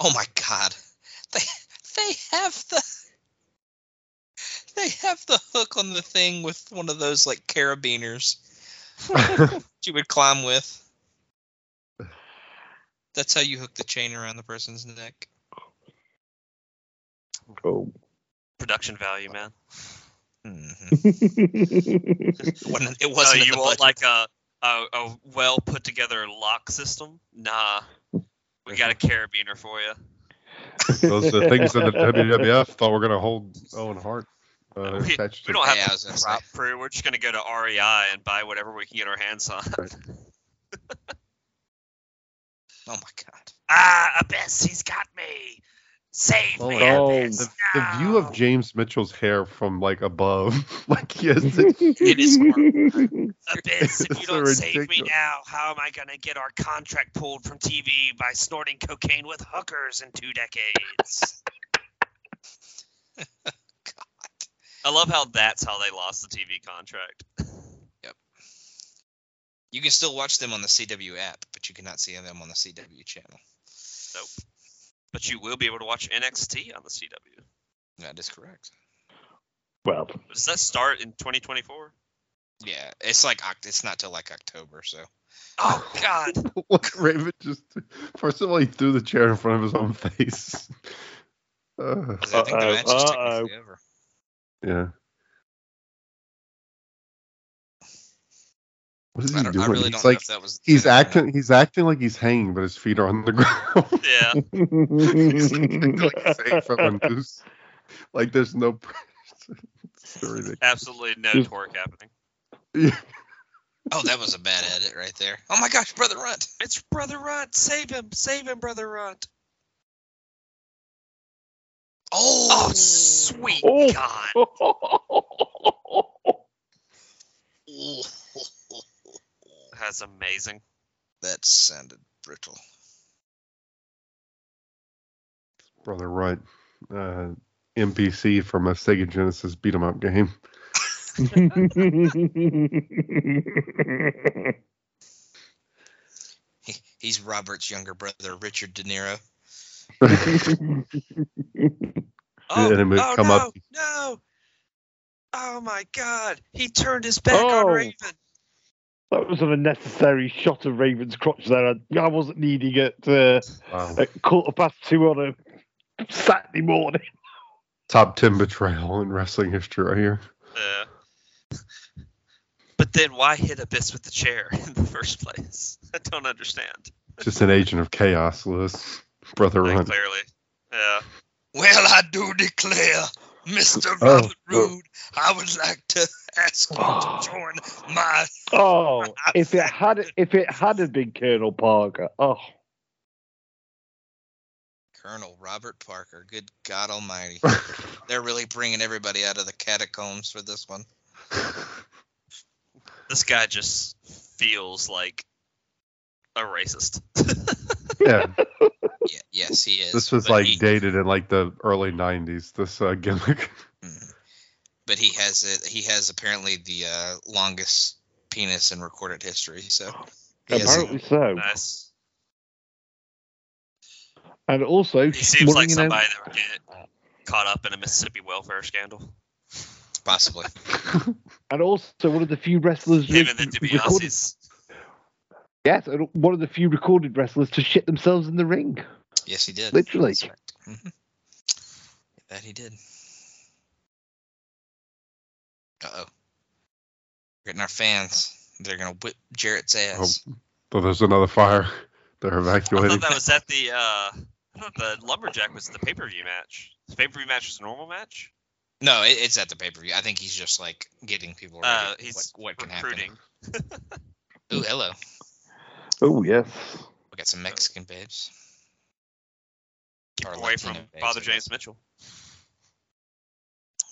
S1: Oh my god. They they have the they have the hook on the thing with one of those like carabiners that [LAUGHS] you would climb with. That's how you hook the chain around the person's neck.
S3: Oh.
S4: Production value, man.
S1: Mhm. It [LAUGHS] wasn't, it wasn't in
S4: you want
S1: budget.
S4: like a, a a well put together lock system? Nah, we got a carabiner for you.
S2: those are things that the WWF thought were gonna hold Owen Hart uh, [LAUGHS]
S4: We- We don't have
S1: Yeah, I
S4: a
S1: was gonna
S4: prop crew. We're just gonna go to REI and buy whatever we can get our hands on. [LAUGHS]
S1: Oh my god.
S4: ah, Abyss, he's got me. Save
S2: Oh
S4: me,
S2: my
S3: God.
S4: Abyss.
S2: The, the view of. James Mitchell's hair from like above, [LAUGHS] like he has this
S1: It is
S4: Abyss, if you don't save me now, how am I gonna get our contract pulled from TV by snorting cocaine with hookers in two decades? I love how that's how they lost the TV contract. [LAUGHS] Yep.
S1: You can still watch them on the CW app, but you cannot see them on the CW channel. Nope.
S4: But you will be able to watch NXT on the CW.
S1: That is correct.
S3: well,
S4: Does that start in 2024?
S1: Yeah, it's like Oct- it's not till like October, so
S4: Oh God! [LAUGHS]
S2: Look, Raven just first of all he threw the chair in front of his own face. Uh,
S1: 'cause I think the
S3: Uh-oh,
S1: match
S3: uh-oh.
S1: technically over.
S2: Yeah. What is he
S1: don't,
S2: doing?
S1: I really
S2: he's
S1: don't know
S2: like
S1: if that was.
S2: he's
S1: the-
S2: acting he's acting like he's hanging, but his feet are on the [LAUGHS] ground.
S4: Yeah. [LAUGHS]
S2: he's like, like he's hanging from a noose. Like there's no. [LAUGHS] it's so.
S4: Absolutely no
S3: Just-
S4: torque happening.
S2: Yeah.
S1: Oh, that was a bad edit right there. Oh my gosh, brother Runt.
S4: It's Brother Runt. Save him. Save him, Brother Runt.
S1: Oh,
S4: Oh, sweet
S3: Oh.
S4: God. [LAUGHS] That's amazing.
S1: that sounded brittle.
S2: Brother Runt, uh, NPC from a Sega Genesis beat 'em up game. [LAUGHS]
S1: He's Robert's younger brother, Richard De Niro. [LAUGHS]
S4: Oh,
S2: And it would
S4: oh
S2: come
S4: no,
S2: up-
S4: no. Oh my God. He turned his back on
S3: Oh.
S4: Raven.
S3: that was an unnecessary shot of Raven's crotch there. I, I wasn't needing it uh,
S2: Wow.
S3: at quarter past two on a Saturday morning.
S2: Top 10 betrayal in wrestling history right here.
S4: Yeah. But then why hit Abyss with the chair in the first place? [LAUGHS] I don't understand.
S2: Just an agent of chaos, Lewis. Brother
S4: Like,
S2: Runt.
S4: clearly. Yeah.
S1: Well, I do declare, Mr.
S2: Oh,
S1: Robert oh. Roode, I would like to ask you to oh. join my.
S3: Oh, [LAUGHS] if it had if it had have been Colonel Parker, oh,
S1: Colonel Robert Parker. Good God Almighty. [LAUGHS] They're really bringing everybody out of the catacombs for this one. [LAUGHS]
S4: This guy just feels like a racist.
S2: yeah,
S1: Yeah, yes, he is.
S2: this was
S1: but
S2: like
S1: he,
S2: dated in like the early 90s. This uh, gimmick. [LAUGHS]
S1: Mhm. But he has it. He has apparently the uh, longest penis in recorded history. So [GASPS] he has
S3: apparently so.
S4: nice.
S3: And also,
S4: He seems like
S3: you know,
S4: somebody that would get caught up in a Mississippi welfare scandal. [LAUGHS]
S1: possibly. [LAUGHS]
S3: and also one of the few wrestlers
S4: Him and the
S3: recorded,
S4: DiBiase's.
S3: yes, and one of the few recorded wrestlers to shit themselves in the ring.
S1: Yes, he did.
S3: Literally.
S1: That's right. Mhm. That he did. Uh oh. Getting our fans. They're gonna whip Jarrett's ass.
S2: Oh, But there's another fire. They're evacuating. [LAUGHS]
S4: I thought that was at the. Uh, I thought the lumberjack was the pay per view match. The pay per view match was a normal match.
S1: No, it, it's at the pay per view. I think he's just like getting people ready.
S4: Uh, he's
S1: what, what can
S4: recruiting.
S1: happen. [LAUGHS] Ooh, hello.
S3: Oh yes.
S1: We got some Mexican babes. Or
S4: away from
S1: Latino
S4: Father James. Mitchell.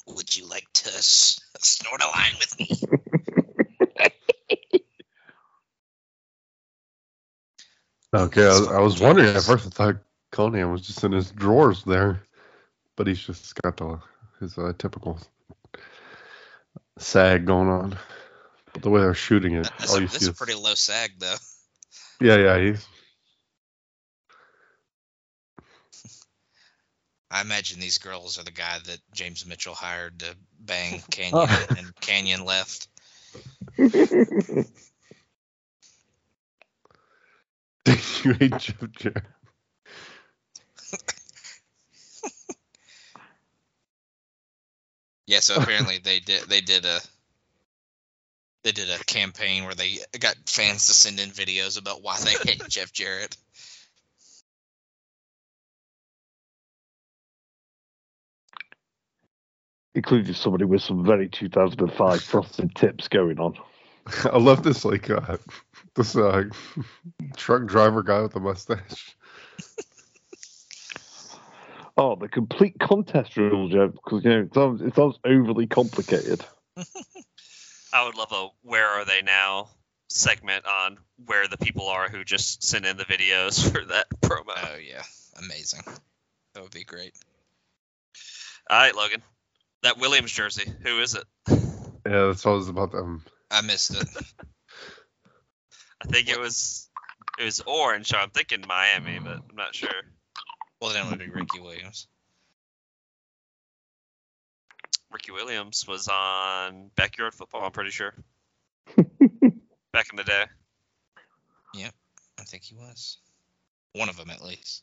S1: Would you like to s- snort a line with me?
S2: Okay, I, I was wondering at first. I thought Konnan was just in his drawers there, but he's just got the his uh, typical sag going on. But the way they're shooting it,
S1: That's
S2: all
S1: a,
S2: you
S1: that's
S2: see
S1: a
S2: is
S1: pretty low sag, though.
S2: yeah, yeah. He's
S1: I imagine these girls are the guy that James Mitchell hired to bang [LAUGHS]
S3: Oh.
S1: Konnan, and Konnan left.
S2: you hate Jeff Jarrett.
S1: Yeah, so apparently they did they did a they did a campaign where they got fans to send in videos about why they hate Jeff Jarrett.
S3: Including somebody with some very 2005 frosted tips going on. [LAUGHS]
S2: I love this like uh, this uh, truck driver guy with the mustache. [LAUGHS]
S3: Oh, the complete contest rules, Jeff, because you know it sounds it sounds overly complicated. [LAUGHS]
S4: I would love a "Where are they now?" segment on where the people are who just sent in the videos for that promo.
S1: Oh yeah, amazing. That would be great.
S4: All right, Logan, that Williams jersey. Who is it?
S2: Yeah, that's always about them.
S1: Um, I missed it. [LAUGHS]
S4: I think it was it was orange. So I'm thinking Miami, but I'm not sure.
S1: Well, then it would be Ricky Williams.
S4: Ricky Williams was on Backyard Football. I'm pretty sure. [LAUGHS] Back in the day.
S1: Yeah, I think he was one of them at least.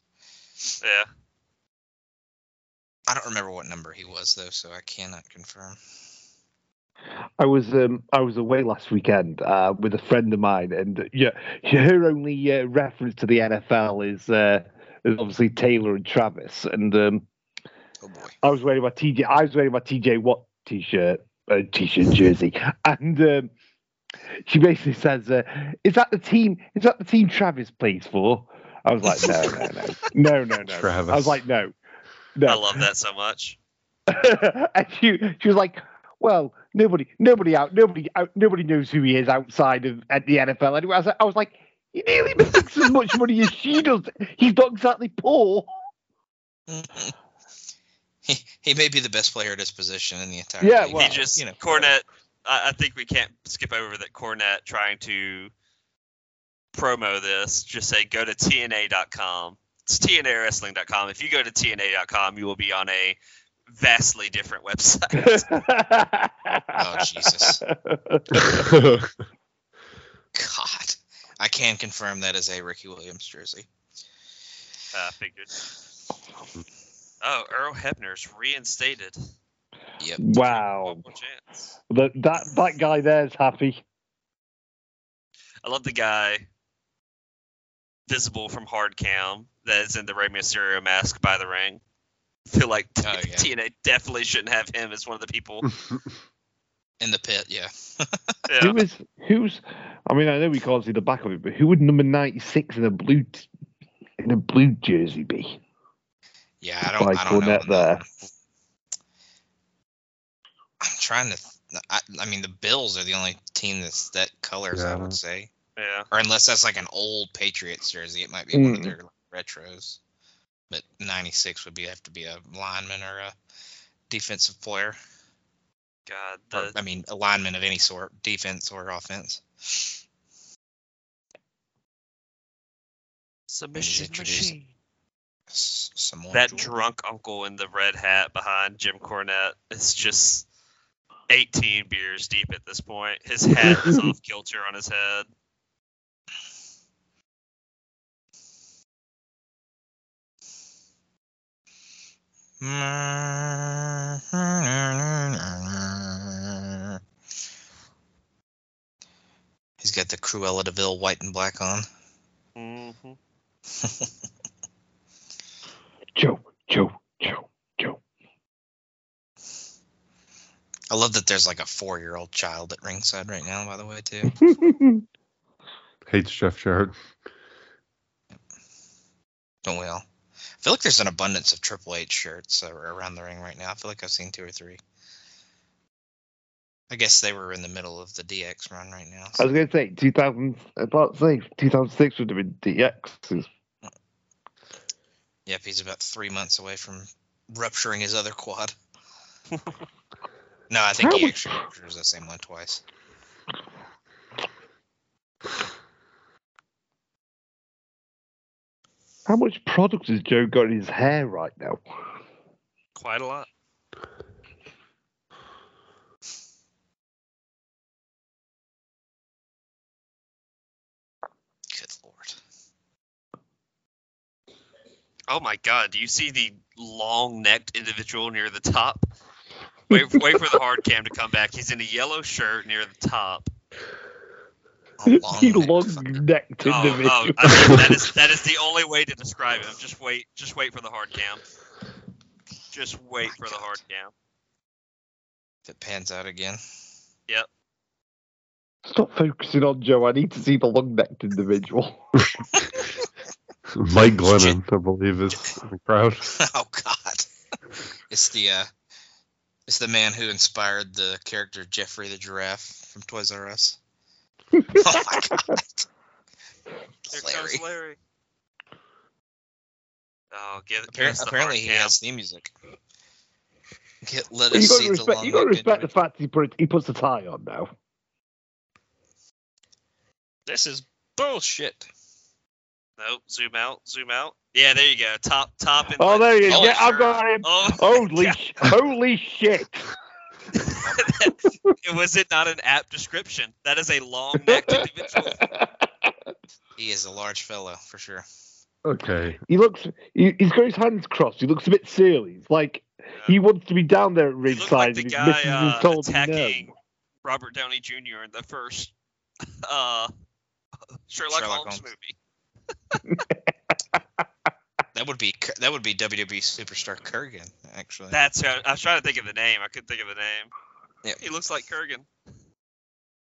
S4: Yeah.
S1: I don't remember what number he was though, so I cannot confirm.
S3: I was um, I was away last weekend uh, with a friend of mine, and yeah, her only uh, reference to the NFL is uh, is obviously Taylor and Travis, and um,
S1: Oh boy.
S3: I was wearing my TJ I was wearing my TJ Watt t-shirt, uh, t-shirt jersey, and um, she basically says, uh, "Is that the team? Is that the team Travis plays for?" I was like, "No, no, no, no, no, no." [LAUGHS]
S2: Travis.
S3: I was like, "No, no."
S4: I love that so much. [LAUGHS]
S3: and she she was like, "Well, nobody, nobody out, nobody out, nobody knows who he is outside of at the NFL." Anyway, I was, I was like, "He nearly [LAUGHS] makes as much money as she does. He's not exactly poor." [LAUGHS]
S1: he, he may be the best player at his position in the entire
S3: Yeah,
S1: league.
S3: well,
S4: he just
S1: you know,
S4: Cornette. I, I think we can't skip over that Cornette trying to promo this. Just say go to TNA.com. It's TNA TNAWrestling.com. If you go to TNA.com, you will be on a vastly different website. [LAUGHS]
S1: Oh, Jesus. God, I can confirm that is a Ricky Williams jersey.
S4: Ah, I figured. Oh, Earl Hebner's reinstated.
S1: Yep.
S3: Wow,
S4: One
S3: that that that guy there's happy.
S4: I love the guy visible from hard cam that is in the Rey Mysterio mask by the ring. feel like
S1: Oh, [LAUGHS] yeah.
S4: TNA definitely shouldn't have him as one of the people. [LAUGHS]
S1: In the pit, yeah. [LAUGHS]
S4: Yeah.
S3: Who is who's? I mean, I know we can't see the back of it, but who would number ninety six in a blue t- in a blue jersey be?
S1: Yeah, I don't.
S3: By
S1: I don't know.
S3: There.
S1: I'm trying to. Th- I, I mean, the Bills are the only team that's that colors. I would say,
S4: yeah.
S1: or unless that's like an old Patriots jersey, it might be one of
S3: Mm.
S1: their retros. But '96 would be have to be a lineman or a defensive player.
S4: God,
S1: Or, I mean, a lineman of any sort, defense or offense.
S4: submission machine.
S1: S- Samoa
S4: That
S1: Joe.
S4: drunk uncle in the red hat behind Jim Cornette is just 18 beers deep at this point. His hat is off [LAUGHS] kilter on his head. [LAUGHS]
S1: He's got the Cruella de Vil white and black on.
S4: hmm [LAUGHS]
S3: Joe, Joe, Joe, Joe.
S1: I love that there's like a four year old child at ringside right now, by the way, too. [LAUGHS]
S2: Hates Jeff Jarrett.
S1: Don't we all? I feel like there's an abundance of Triple H shirts uh, around the ring right now. I feel like I've seen two or three. I guess they were in the middle of the DX run right now.
S3: I was going to say 2000. About to say 2006 would have been DX.
S1: Yep, he's about three months away from rupturing his other quad. [LAUGHS] no, I think
S3: How
S1: he actually ruptures the same one twice.
S3: How much product has Joe got in his hair right now?
S4: Quite a lot.
S1: Good lord.
S4: Oh my god, do you see the long necked individual near the top? Wait, wait for the hard cam to come back. He's in a yellow shirt near the top.
S1: A
S3: He
S1: long neck
S3: long
S1: fucker.
S3: necked
S4: Oh,
S3: individual.
S4: oh, I mean, that is that is the only way to describe him. Just wait, just wait for the hard cam. Just wait
S1: my
S4: for the hard cam.
S1: If it pans out again. Yep.
S3: Stop focusing on Joe. I need to see the long necked individual. [LAUGHS]
S2: Mike Glennon, I believe, is in the crowd. [LAUGHS]
S1: oh God. It's the uh, it's the man who inspired the character Jeffrey the giraffe from Toys R Us. Oh my God.
S4: Here
S1: Larry.
S4: comes Larry. Oh, give, give
S1: Appar-
S4: us
S1: apparently,
S4: hard
S1: he
S4: cam.
S1: has theme music. Get, let
S3: you
S1: us
S3: got
S1: see
S3: to
S1: the
S3: respect.
S1: long
S3: You got to respect the fact he put he puts the tie on now.
S1: This is bullshit.
S4: Nope. Zoom out. Zoom out. Yeah, there you go. Top, top. In
S3: Oh,
S4: the-
S3: there he is.
S1: Oh,
S3: Yeah, I've got him.
S4: Oh, [LAUGHS]
S3: Holy, sh- holy shit! [LAUGHS]
S4: was it not an apt description? That is a long-necked individual. [LAUGHS]
S1: He is a large fellow for sure.
S2: Okay.
S3: he looks. He, he's got his hands crossed. He looks a bit silly. It's like he wants to be down there at
S4: He looked
S3: ringside,
S4: like the
S3: and his
S4: guy uh,
S3: told
S4: attacking
S3: no.
S4: Robert Downey Jr. in the first [LAUGHS] uh, Sherlock,
S1: Sherlock
S4: Holmes,
S1: Holmes.
S4: movie.
S1: That would be that would be WWE superstar Kurrgan actually.
S4: That's who I, I was trying to think of the name. I couldn't think of the name.
S1: Yeah.
S4: He looks like Kurrgan.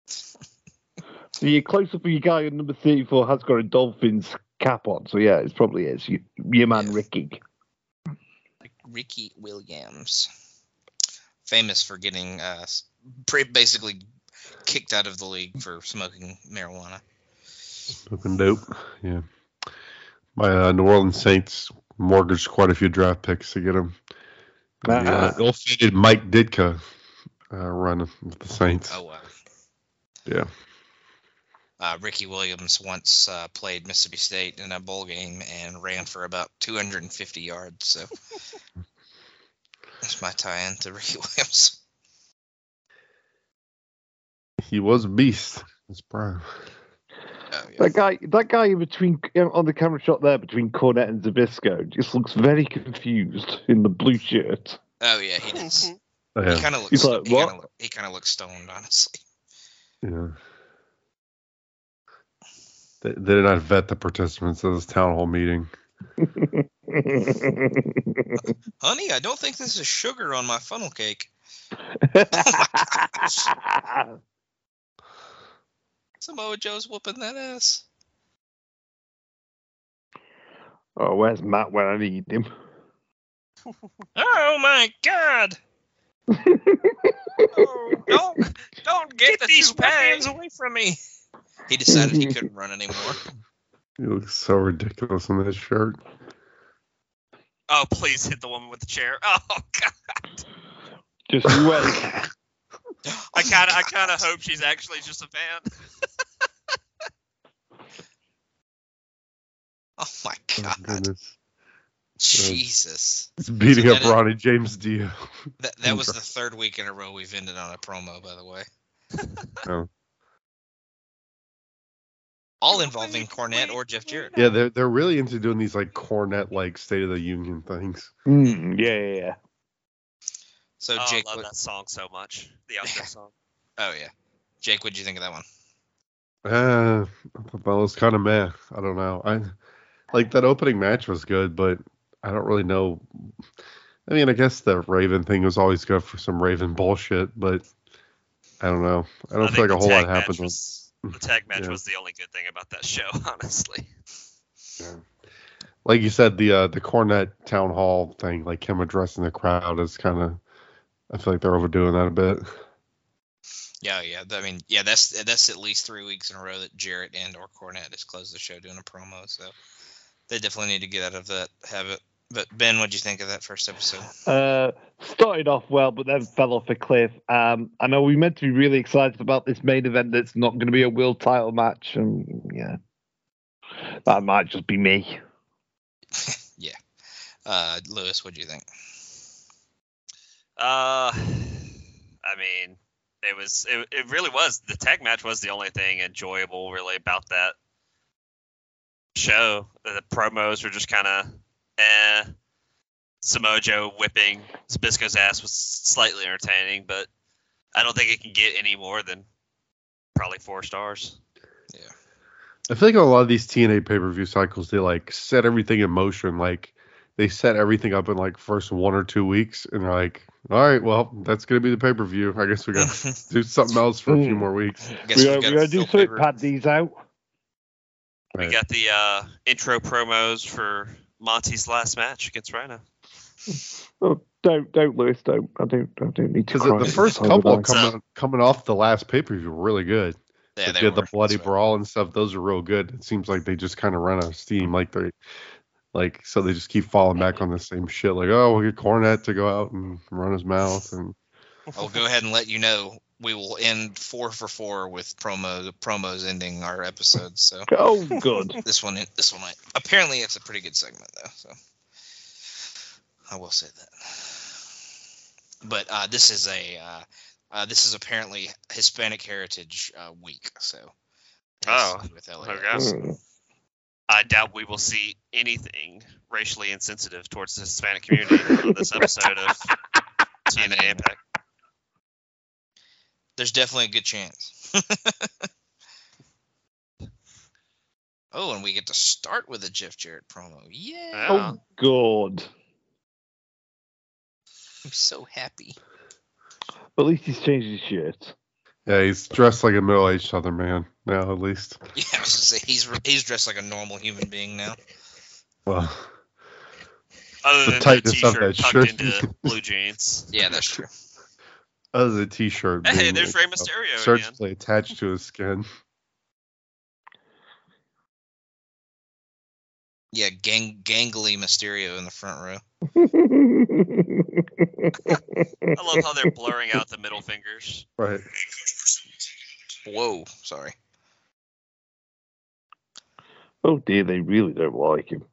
S4: [LAUGHS]
S3: So you're close up for your guy on number 34 has got a Dolphins cap on. So yeah, it probably is. You, your man
S1: Yeah.
S3: Ricky.
S1: Ricky Williams, famous for getting uh, basically kicked out of the league for smoking marijuana.
S2: Looking dope. Yeah. My uh, New Orleans Saints mortgaged quite a few draft picks to get him. The uh, ill-fated Mike Ditka uh, running with the Saints.
S1: Oh wow.
S2: Yeah.
S1: Uh, Ricky Williams once uh, played Mississippi State in a bowl game and ran for about 250 yards. So that's my tie-in to Ricky [LAUGHS] Williams.
S2: He was a beast. His prime.
S1: Oh, yeah.
S3: That guy, that guy in between on the camera shot there between Cornette and Zbyszko just looks very confused in the blue shirt.
S1: oh yeah, he does.
S2: Oh,
S1: He kind of looks.
S3: Like,
S1: he
S3: "What?"
S1: kind of he kind of looks stoned, honestly.
S2: yeah. They, they did not vet the participants of this town hall meeting. [LAUGHS]
S1: Honey, I don't think this is sugar on my funnel cake. [LAUGHS] Samoa Joe's whooping that ass.
S3: oh, where's Matt when I need him? [LAUGHS]
S1: Oh my god! Oh, [LAUGHS] don't don't get,
S4: the
S1: these
S4: toupee.
S1: weapons away from me. He decided he [LAUGHS] couldn't run anymore.
S2: He looks so ridiculous in that shirt.
S4: Oh, please hit the woman with the chair. Oh [LAUGHS] god.
S3: Just wait.
S4: I
S1: Oh
S4: kind of, I kind of hope she's actually just a fan.
S1: Oh my
S2: Oh,
S1: god!
S2: goodness.
S1: Jesus!
S2: It's beating
S1: So
S2: up
S1: that is-
S2: Ronnie James Dio.
S1: That that was the [LAUGHS] third week in a row we've ended on a promo, by the way. [LAUGHS]
S2: Oh.
S1: All involving Cornette or Jeff Jarrett.
S2: Yeah, they're they're really into doing these like Cornette like State of the Union things.
S3: Mm, yeah, yeah, yeah.
S1: So
S4: oh,
S1: Jake,
S4: I love
S1: what,
S4: that song so much. The [LAUGHS] outro song.
S1: oh yeah, Jake, what would you think of that one?
S2: Uh, I thought that was kind of meh. I don't know. I like that opening match was good, but I don't really know. I mean, I guess the Raven thing was always good for some Raven bullshit, but I don't know. I don't feel like a whole lot happened.
S4: Was, [LAUGHS] the tag match
S2: Yeah.
S4: was the only good thing about that show, [LAUGHS] honestly.
S2: like you said, the uh, the Cornette town hall thing, like him addressing the crowd, is kind of. I feel like they're overdoing that a bit.
S1: Yeah, yeah. I mean, yeah, that's that's at least three weeks in a row that Jarrett and or Cornette has closed the show doing a promo. So they definitely need to get out of that habit. But Ben, what'd you think of that first episode?
S3: Uh, started off well, but then fell off a cliff. Um, I know we meant to be really excited about this main event. That's not going to be a world title match, and yeah, that might just be me. [LAUGHS]
S1: yeah. Uh, Lewis, what do you think?
S4: Uh, I mean, it was it, it really was the tag match was the only thing enjoyable really about that show. The promos were just kind of eh. Samoa Joe whipping Zbyszko's ass was slightly entertaining, but I don't think it can get any more than probably four stars.
S1: Yeah.
S2: I feel like a lot of these TNA pay per view cycles, they like set everything in motion. Like they set everything up in like first one or two weeks, and they're like, all right, well, that's gonna be the pay per view. I guess we got to [LAUGHS] do something else for a few more weeks.
S3: We
S1: we've got
S3: we are do
S1: fill
S3: something. Pad these out.
S4: We
S2: Right.
S4: got the uh, intro promos for Monty's last match against Rhino. [LAUGHS]
S3: Oh, don't, don't, Lewis, don't. I don't, I don't need to.
S2: Because the first couple
S3: that.
S2: coming coming off the last pay per view were really good.
S1: Yeah, they
S2: they had the bloody
S1: That's right.
S2: brawl and stuff. Those are real good. It seems like they just kind of run out of steam. Like they, like so they just keep falling back on the same shit. Like oh, we'll get Cornette to go out and run his mouth, and
S1: I'll go ahead and let you know we will end four for four with promo promos ending our episodes. So
S3: Oh, good. [LAUGHS]
S1: this one, this one, apparently it's a pretty good segment though. So I will say that. But uh, this is a uh, uh, this is apparently Hispanic Heritage uh, Week, so it has to
S4: Oh,
S1: with LA.
S4: okay.
S3: Mm.
S4: I doubt we will see anything racially insensitive towards the Hispanic community on this episode of [LAUGHS] TNA Impact.
S1: There's definitely a good chance. [LAUGHS] oh, and we get to start with a Jeff Jarrett promo. Yeah,
S4: Yeah.
S3: Oh, God.
S1: I'm so happy.
S3: At least he's changed his shirt.
S2: yeah, he's dressed like a middle aged Southern man now, at least. [LAUGHS]
S1: Yeah, I was gonna say he's he's dressed like a normal human being now.
S2: Well,
S4: Other
S2: The
S4: than the
S2: tightness of
S4: t-shirt
S2: that
S4: tucked
S2: shirt.
S4: into blue jeans.
S1: Yeah, that's true.
S2: Other than t-shirt.
S4: Hey,
S2: being,
S4: there's
S2: like,
S4: Rey Mysterio again.
S2: surgically attached to his skin.
S1: Yeah, gang gangly Mysterio in the front row. [LAUGHS]
S4: I love how they're blurring out the middle fingers.
S2: Right.
S1: Whoa, sorry.
S3: oh dear, they really don't like him.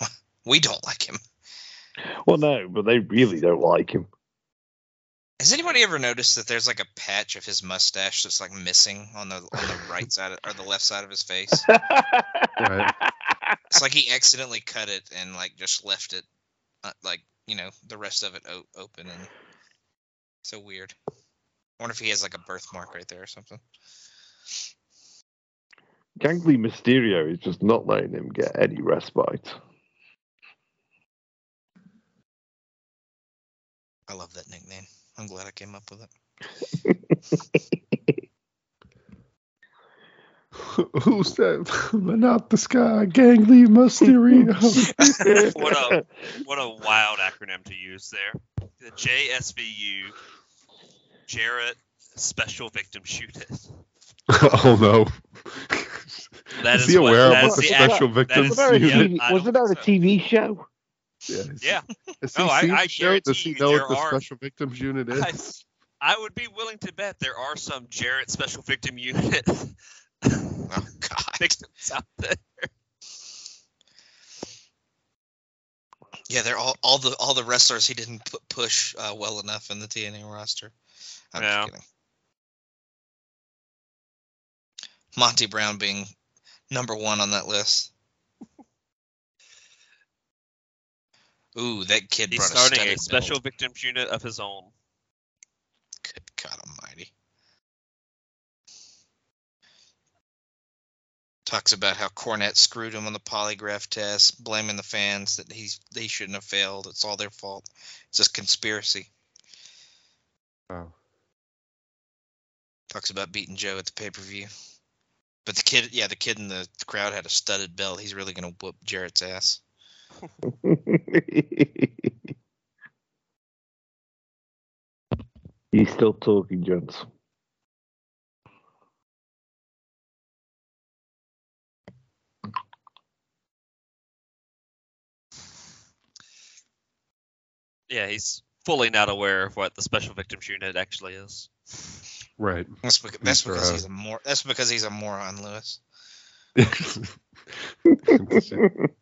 S3: [LAUGHS]
S1: We don't like him.
S3: Well, no, but they really don't like him.
S1: Has anybody ever noticed that there's like a patch of his mustache that's like missing on the on the right [LAUGHS] side of, or the left side of his face? [LAUGHS]
S2: Right.
S1: It's like he accidentally cut it and like just left it, uh, like you know, the rest of it o- open and so weird. I wonder if he has like a birthmark right there or something.
S3: Gangly Mysterio is just not letting him get any respite.
S1: I love that nickname. I'm glad I came up with it.
S2: Who's that? but not the sky. Gangly Mysterio. [LAUGHS]
S4: What a what a wild acronym to use there. The JSVU, Jarrett Special Victim Shooter. [LAUGHS]
S2: oh no.
S4: That
S2: is
S4: is
S2: he
S4: what-
S2: aware
S4: that
S2: of
S4: is
S2: what the
S4: the
S2: special
S4: ac- that
S2: victims
S3: Wasn't there a
S4: yeah,
S2: unit?
S3: TV,
S4: I
S3: wasn't
S4: don't
S3: a TV show? [LAUGHS]
S2: Yeah. is-
S4: Yeah.
S2: Has he
S4: Oh, I-
S2: seen
S4: I
S2: the show? Does
S4: guarantee
S2: he
S4: you
S2: know
S4: there
S2: what the
S4: are-
S2: special victims unit is?
S4: I, I would be willing to bet there are some Jarrett Special Victim Unit [LAUGHS]
S1: Oh God.
S4: victims out there.
S1: Yeah, they're all all the all the wrestlers he didn't pu- push uh, well enough in the TNA roster. I'm
S4: Yeah.
S1: just kidding. Monty Brown being number one on that list. Ooh, that kid
S4: He's
S1: brought
S4: starting
S1: a,
S4: a Special
S1: belt.
S4: Victims Unit of his own.
S1: Good God Almighty. Talks about how Cornette screwed him on the polygraph test, blaming the fans that he's they shouldn't have failed. It's all their fault. It's just conspiracy.
S2: Oh.
S1: Talks about beating Joe at the pay per view. But the kid, yeah, the kid in the crowd had a studded belt. He's really gonna whoop Jarrett's ass. [LAUGHS]
S3: He's still talking, gents.
S4: Yeah, he's fully not aware of what the Special Victims Unit actually is.
S2: Right.
S1: That's because, that's
S2: Sure.
S1: because he's a more. That's because he's a moron, Lewis. [LAUGHS] [LAUGHS]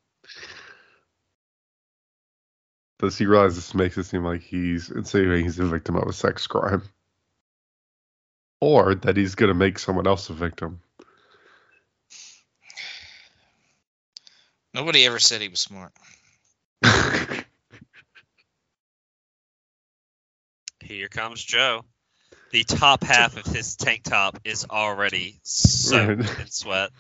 S2: Does he realize this makes it seem like he's insinuating he's a victim of a sex crime? Or that he's going to make someone else a victim?
S1: Nobody ever said he was smart. [LAUGHS]
S4: Here comes Joe. The top half of his tank top is already soaked [LAUGHS] in sweat.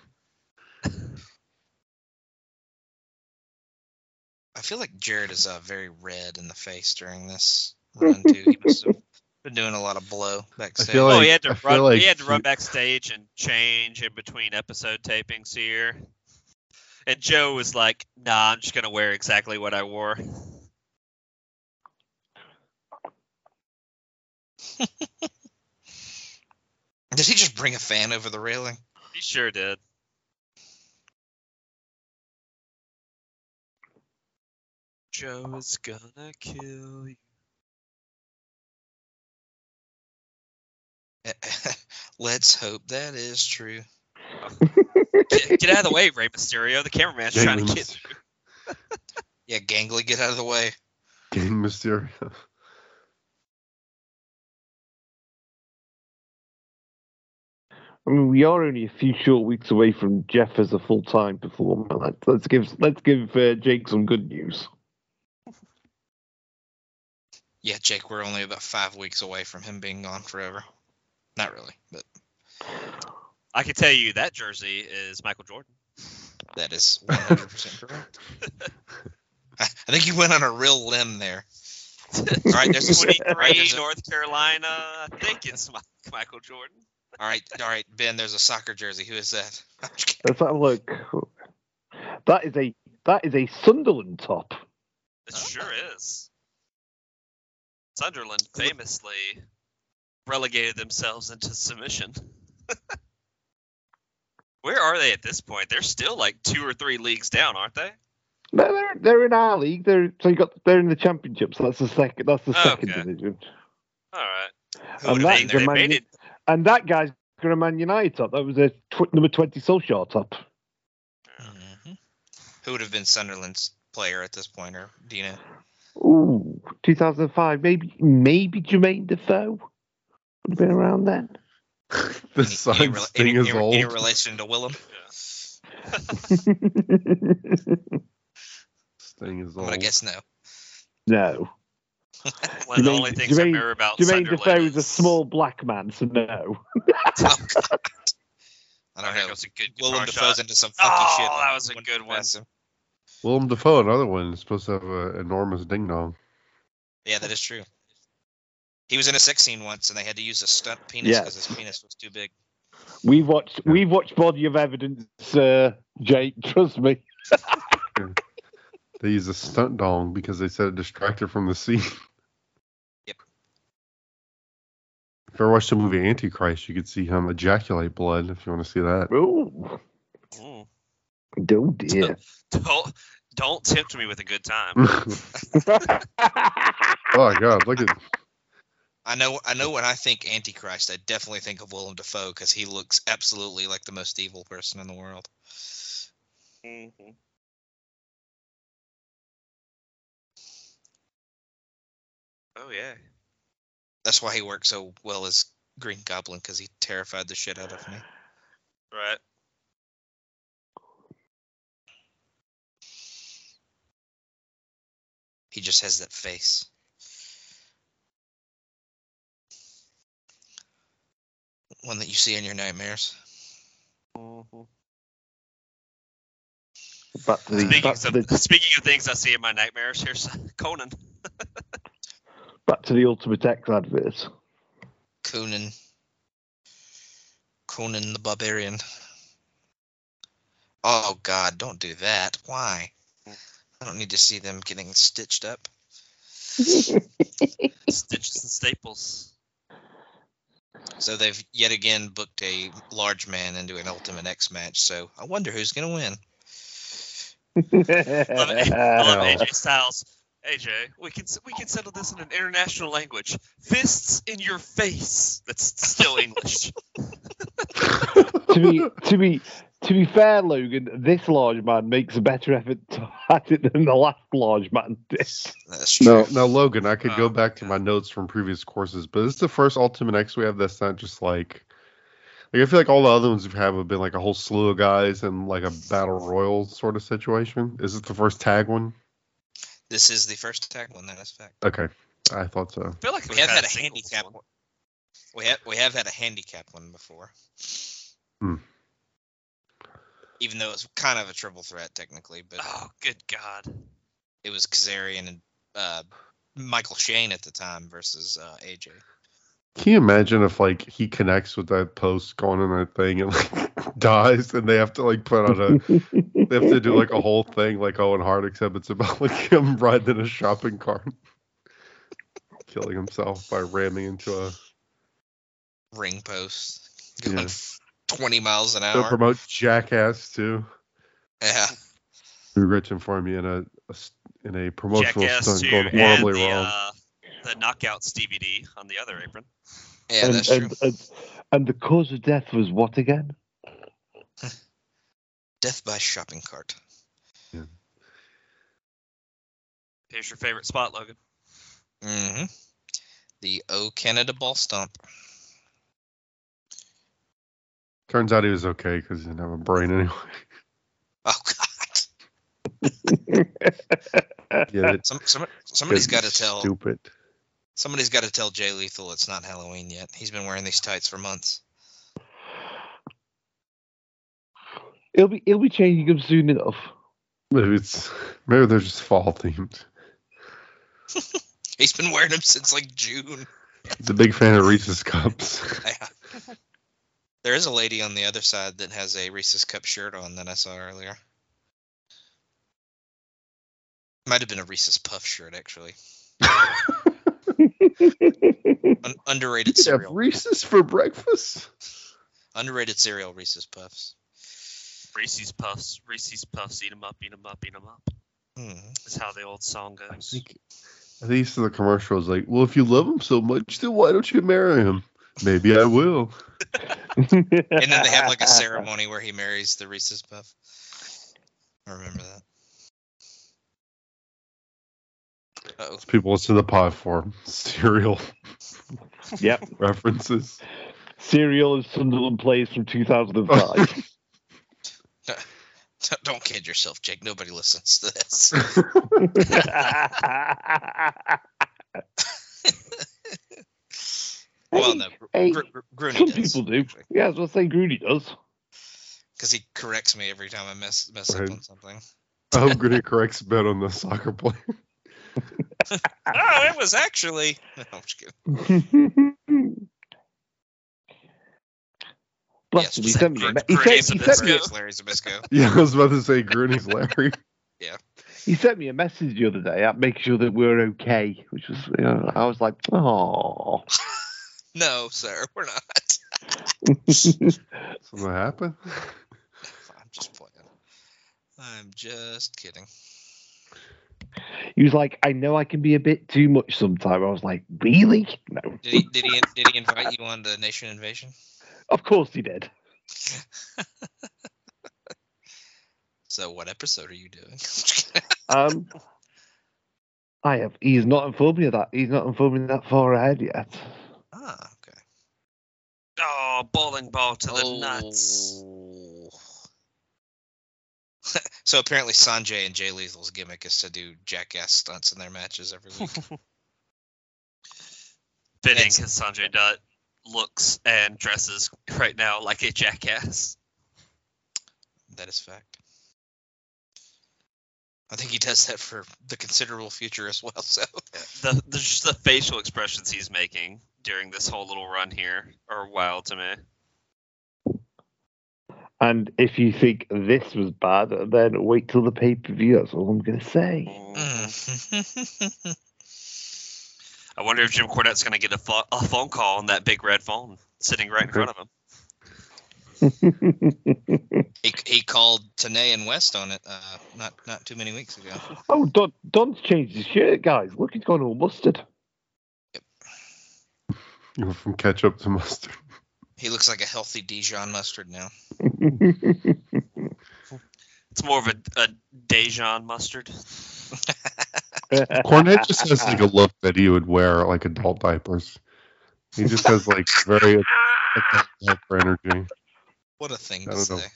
S1: I feel like Jarrett is uh, very red in the face during this [LAUGHS] run too. He must have been doing a lot of blow backstage.
S2: feel
S4: oh, he had to
S2: I
S4: run.
S2: like
S4: he had to run backstage and change in between episode tapings here. And Joe was like, "Nah, I'm just gonna wear exactly what I wore." [LAUGHS]
S1: Did he just bring a fan over the railing?
S4: He sure did. Joe is gonna kill you. [LAUGHS]
S1: Let's hope that is true. [LAUGHS]
S4: Get, get out of the way, Rey Mysterio. The cameraman's trying to get.
S2: Myster- [LAUGHS]
S1: Yeah, Gangly, get out of the way.
S2: Gang Mysterio.
S3: I mean, we are only a few short weeks away from Jeff as a full time performer. Let's, let's give let's give uh, Jake some good news.
S1: Yeah, Jake, we're only about five weeks away from him being gone forever. Not really, but
S4: I can tell you that jersey is Michael Jordan.
S1: that is 100% [LAUGHS] correct. I I think you went on a real limb there. All right, there's a, [LAUGHS] all right,
S4: 23
S1: there's a-
S4: North Carolina. I think it's Michael Jordan.
S1: all right, all right, Ben. There's a soccer jersey. Who is that? [LAUGHS] I'm.
S3: Let's have a look. That is a that is a Sunderland top.
S4: It sure is. Sunderland famously relegated themselves into submission. [LAUGHS] Where are they at this point? They're still like two or three leagues down, aren't they?
S3: No, they're they're in our league. They're so you got they're in the championship. So that's the second that's the second
S4: Okay.
S3: division.
S4: All right.
S1: Who
S3: And that-
S1: have
S4: They,
S1: been
S3: Man
S4: it.
S3: And that guy's got a Man United top. That was a tw- number twenty Solskjaer top.
S1: hmm Who would have been Sunderland's player at this point, or do you know?
S3: Ooh, 2005. Maybe maybe Jermain Defoe would have been around then. [LAUGHS]
S2: the
S1: Any,
S2: sign
S1: any, rela-
S2: Sting
S1: any,
S2: is
S1: any,
S2: old.
S1: any relation to Willem?
S2: Sting [LAUGHS] is
S1: I'm
S2: old.
S1: gonna guess no.
S3: no, [LAUGHS]
S4: One of the only things I remember about Jermain
S3: Defoe is a small black man, so no.
S1: Oh, I
S4: I
S1: don't
S4: think
S1: know.
S4: it was a good guitar
S1: Willem
S4: shot.
S1: Dafoe's into some funky
S4: Oh,
S1: shit.
S4: that was a good oh, one.
S1: pass him.
S2: Willem Dafoe, another one, is supposed to have an enormous ding dong.
S1: Yeah, that is true. He was in a sex scene once, and they had to use a stunt penis
S3: Yes.
S1: because his penis was too big.
S3: We've watched we've watched Body of Evidence, uh, Jake. [LAUGHS] Trust me.
S2: They used a stunt dong because they said it distracted from the scene.
S1: Yep.
S2: If you ever watched the movie Antichrist, you could see him ejaculate blood if you want to see that.
S3: Oh,
S4: Mm.
S3: Oh [LAUGHS] dear.
S4: Don't don't tempt me with a good time. [LAUGHS]
S2: oh my god, look at
S1: I know. I know when I think Antichrist, I definitely think of Willem Dafoe because he looks absolutely like the most evil person in the world.
S4: Mhm. Oh yeah.
S1: That's why he worked so well as Green Goblin because he terrified the shit out of me.
S4: Right.
S1: He just has that face. One that you see in your nightmares.
S4: Mhm.
S3: back to the,
S4: Speaking
S3: back to
S4: of,
S3: the
S4: speaking of things I see in my nightmares, here's [LAUGHS] Konnan.
S3: back to the Ultimate X advert.
S1: Konnan. Conan the Barbarian. Oh God, don't do that. Why? I don't need to see them getting stitched up. [LAUGHS]
S4: Stitches and staples.
S1: So they've yet again booked a large man into an Ultimate X match. So I wonder who's going to win.
S4: love, it. I love [LAUGHS] AJ Styles. AJ, we can we can settle this in an international language. Fists in your face. That's still English. [LAUGHS]
S3: to be to be to be fair, Logan, this large man makes a better effort to- at it than the last large man did.
S1: That's [LAUGHS] true.
S2: No, no, Logan. I could
S4: Oh,
S2: go back to my notes from previous courses, but this is the first Ultimate X we have that's not just like. Like I feel like all the other ones we've had have been like a whole slew of guys and like a battle royal sort of situation. Is it the first tag one?
S1: This is the first tag one. That is fact.
S2: Okay, I thought so.
S4: I feel like
S1: We
S4: we've
S1: have had a handicap
S4: one.
S1: one. We have we have had a handicap one before.
S2: Hmm.
S1: Even though it's kind of a triple threat technically, but
S4: Oh, good God.
S1: it was Kazarian and uh, Michael Shane at the time versus uh, AJ.
S2: Can you imagine if like he connects with that post going in that thing and like [LAUGHS] dies and they have to like put out a they have to do like a whole thing like Owen Hart except it's about [LAUGHS] like him riding in a shopping cart killing himself by ramming into a
S1: ring post going
S2: Yeah.
S1: F- 20 miles an hour.
S2: They'll promote Jackass too.
S1: Yeah.
S2: Be rich and for me in a, a s- in a promotional
S4: Jackass
S2: stunt
S4: 2
S2: going
S4: and
S2: horribly
S4: the,
S2: wrong.
S4: uh, the Knockouts DVD on the other apron.
S1: Yeah,
S3: and,
S1: that's true.
S3: and, and, and the cause of death was what again? [LAUGHS]
S1: Death by shopping cart.
S4: Here's your favorite spot, Logan.
S1: Mm-hmm. The O Canada ball stomp.
S2: Turns out he was okay because he didn't have a brain anyway.
S1: Oh God. [LAUGHS]
S2: Get it?
S1: Some, some, somebody's got to tell.
S2: Stupid.
S1: Somebody's got to tell Jay Lethal it's not Halloween yet. He's been wearing these tights for months.
S3: He'll be he'll be changing them soon enough.
S2: Maybe it's maybe they're just fall themed. [LAUGHS]
S1: He's been wearing them since like June.
S2: He's a big fan of Reese's cups. [LAUGHS]
S1: Yeah. There is a lady on the other side that has a Reese's Cup shirt on that I saw earlier. Might have been a Reese's Puff shirt actually. [LAUGHS] Un- underrated
S2: You have
S1: cereal.
S2: Reese's for breakfast.
S1: Underrated cereal Reese's Puffs.
S4: Reese's Puffs, Reese's Puffs, eat 'em up, eat 'em up, eat 'em up.
S1: Hmm.
S4: Is how the old song
S2: I
S4: goes.
S2: think I think this is the commercial is like, well, if you love him so much, then why don't you marry him? Maybe I will.
S1: And then they have like a [LAUGHS] ceremony where he marries the Reese's Puff. I remember that. Oh,
S2: People listen to the pod for cereal [LAUGHS]
S3: Yep.
S2: references.
S3: Serial of Sunderland plays from 2005. [LAUGHS]
S1: don't kid yourself, Jake. Nobody listens to this. Well, no,
S3: hey,
S1: Gr- Gr- Grooney
S3: some
S1: does.
S3: people do. Yeah, I was gonna say Grooney does.
S1: because he corrects me every time I mess mess
S2: Right.
S1: up on something.
S2: I hope [LAUGHS] Gritty corrects Ben on the soccer player. [LAUGHS]
S1: oh, it was actually. [LAUGHS] No, I'm just kidding.
S3: Bless
S1: Yes,
S3: him. He sent me. A
S4: Gr-
S3: he, sent, he, sent me,
S1: Larry, Larry Zbyszko.
S2: Yeah, I was about to say Grooney's Larry. Yeah.
S3: He sent me a message the other day making sure that we're okay, which was, you know, I was like, oh. [LAUGHS]
S1: No, sir, we're not. [LAUGHS]
S2: Something happened. [LAUGHS]
S1: I'm just playing. I'm just kidding.
S3: he was like, I know I can be a bit too much sometimes. I was like, really? No.
S1: Did he did he did he invite you on the Nation Invasion?
S3: Of course he did.
S1: So what episode are you doing?
S3: Um, I have. He's not informed me of that. He's not informed me that far ahead yet.
S1: Okay.
S4: Oh, bowling ball to the nuts.
S1: Oh. [LAUGHS] so apparently Sanjay and Jay Lethal's gimmick is to do jackass stunts in their matches every week. [LAUGHS]
S4: Fitting
S1: It's-
S4: because Sanjay Dutt looks and dresses right now like a jackass.
S1: that is fact. I think he does that for the considerable future as well. So
S4: The, the the facial expressions he's making during this whole little run here are wild to me.
S3: And if you think this was bad, then wait till the pay per view. That's all I'm going to say.
S1: Mm. [LAUGHS]
S4: I wonder if Jim Cornette's going to get a, pho- a phone call on that big red phone sitting right in front of him. [LAUGHS]
S1: He, he called Tenay and West on it uh, not not too many weeks ago.
S3: oh, Don, Don's changed his shirt, guys. Look, he's gone all mustard.
S2: You know, from ketchup to mustard.
S1: He looks like a healthy Dijon mustard now. [LAUGHS]
S4: It's more of a, a Dijon mustard. [LAUGHS]
S2: Cornette just has like a look that he would wear like adult diapers. He just has like very adult diaper energy.
S1: What a thing
S2: I
S1: to
S2: don't know.
S1: say.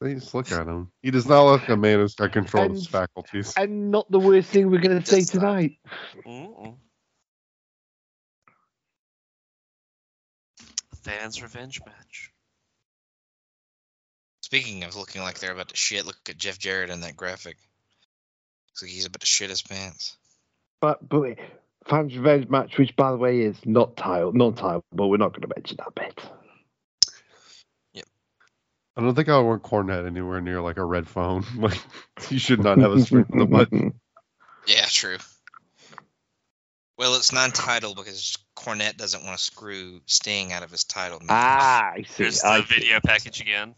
S2: They just look at him. He does not look like a man who's got control of his
S3: And-
S2: faculties.
S3: and not the worst thing we're going to say tonight.
S4: Mm-mm. Fans revenge match.
S1: Speaking of looking like they're about to shit, look at Jeff Jarrett in that graphic. Looks like he's about to shit his pants.
S3: But but fans revenge match, which by the way is not tile, non-tile, but we're not going to mention that bit. Yep.
S2: I don't think I want Cornette anywhere near like a red phone. [LAUGHS] Like he should not have a string on the button. [LAUGHS]
S1: Yeah, true. Well, it's non-title because Cornette doesn't want to screw Sting out of his title. match.
S3: ah, I see.
S4: Here's
S3: I
S4: the
S3: see.
S4: video package again.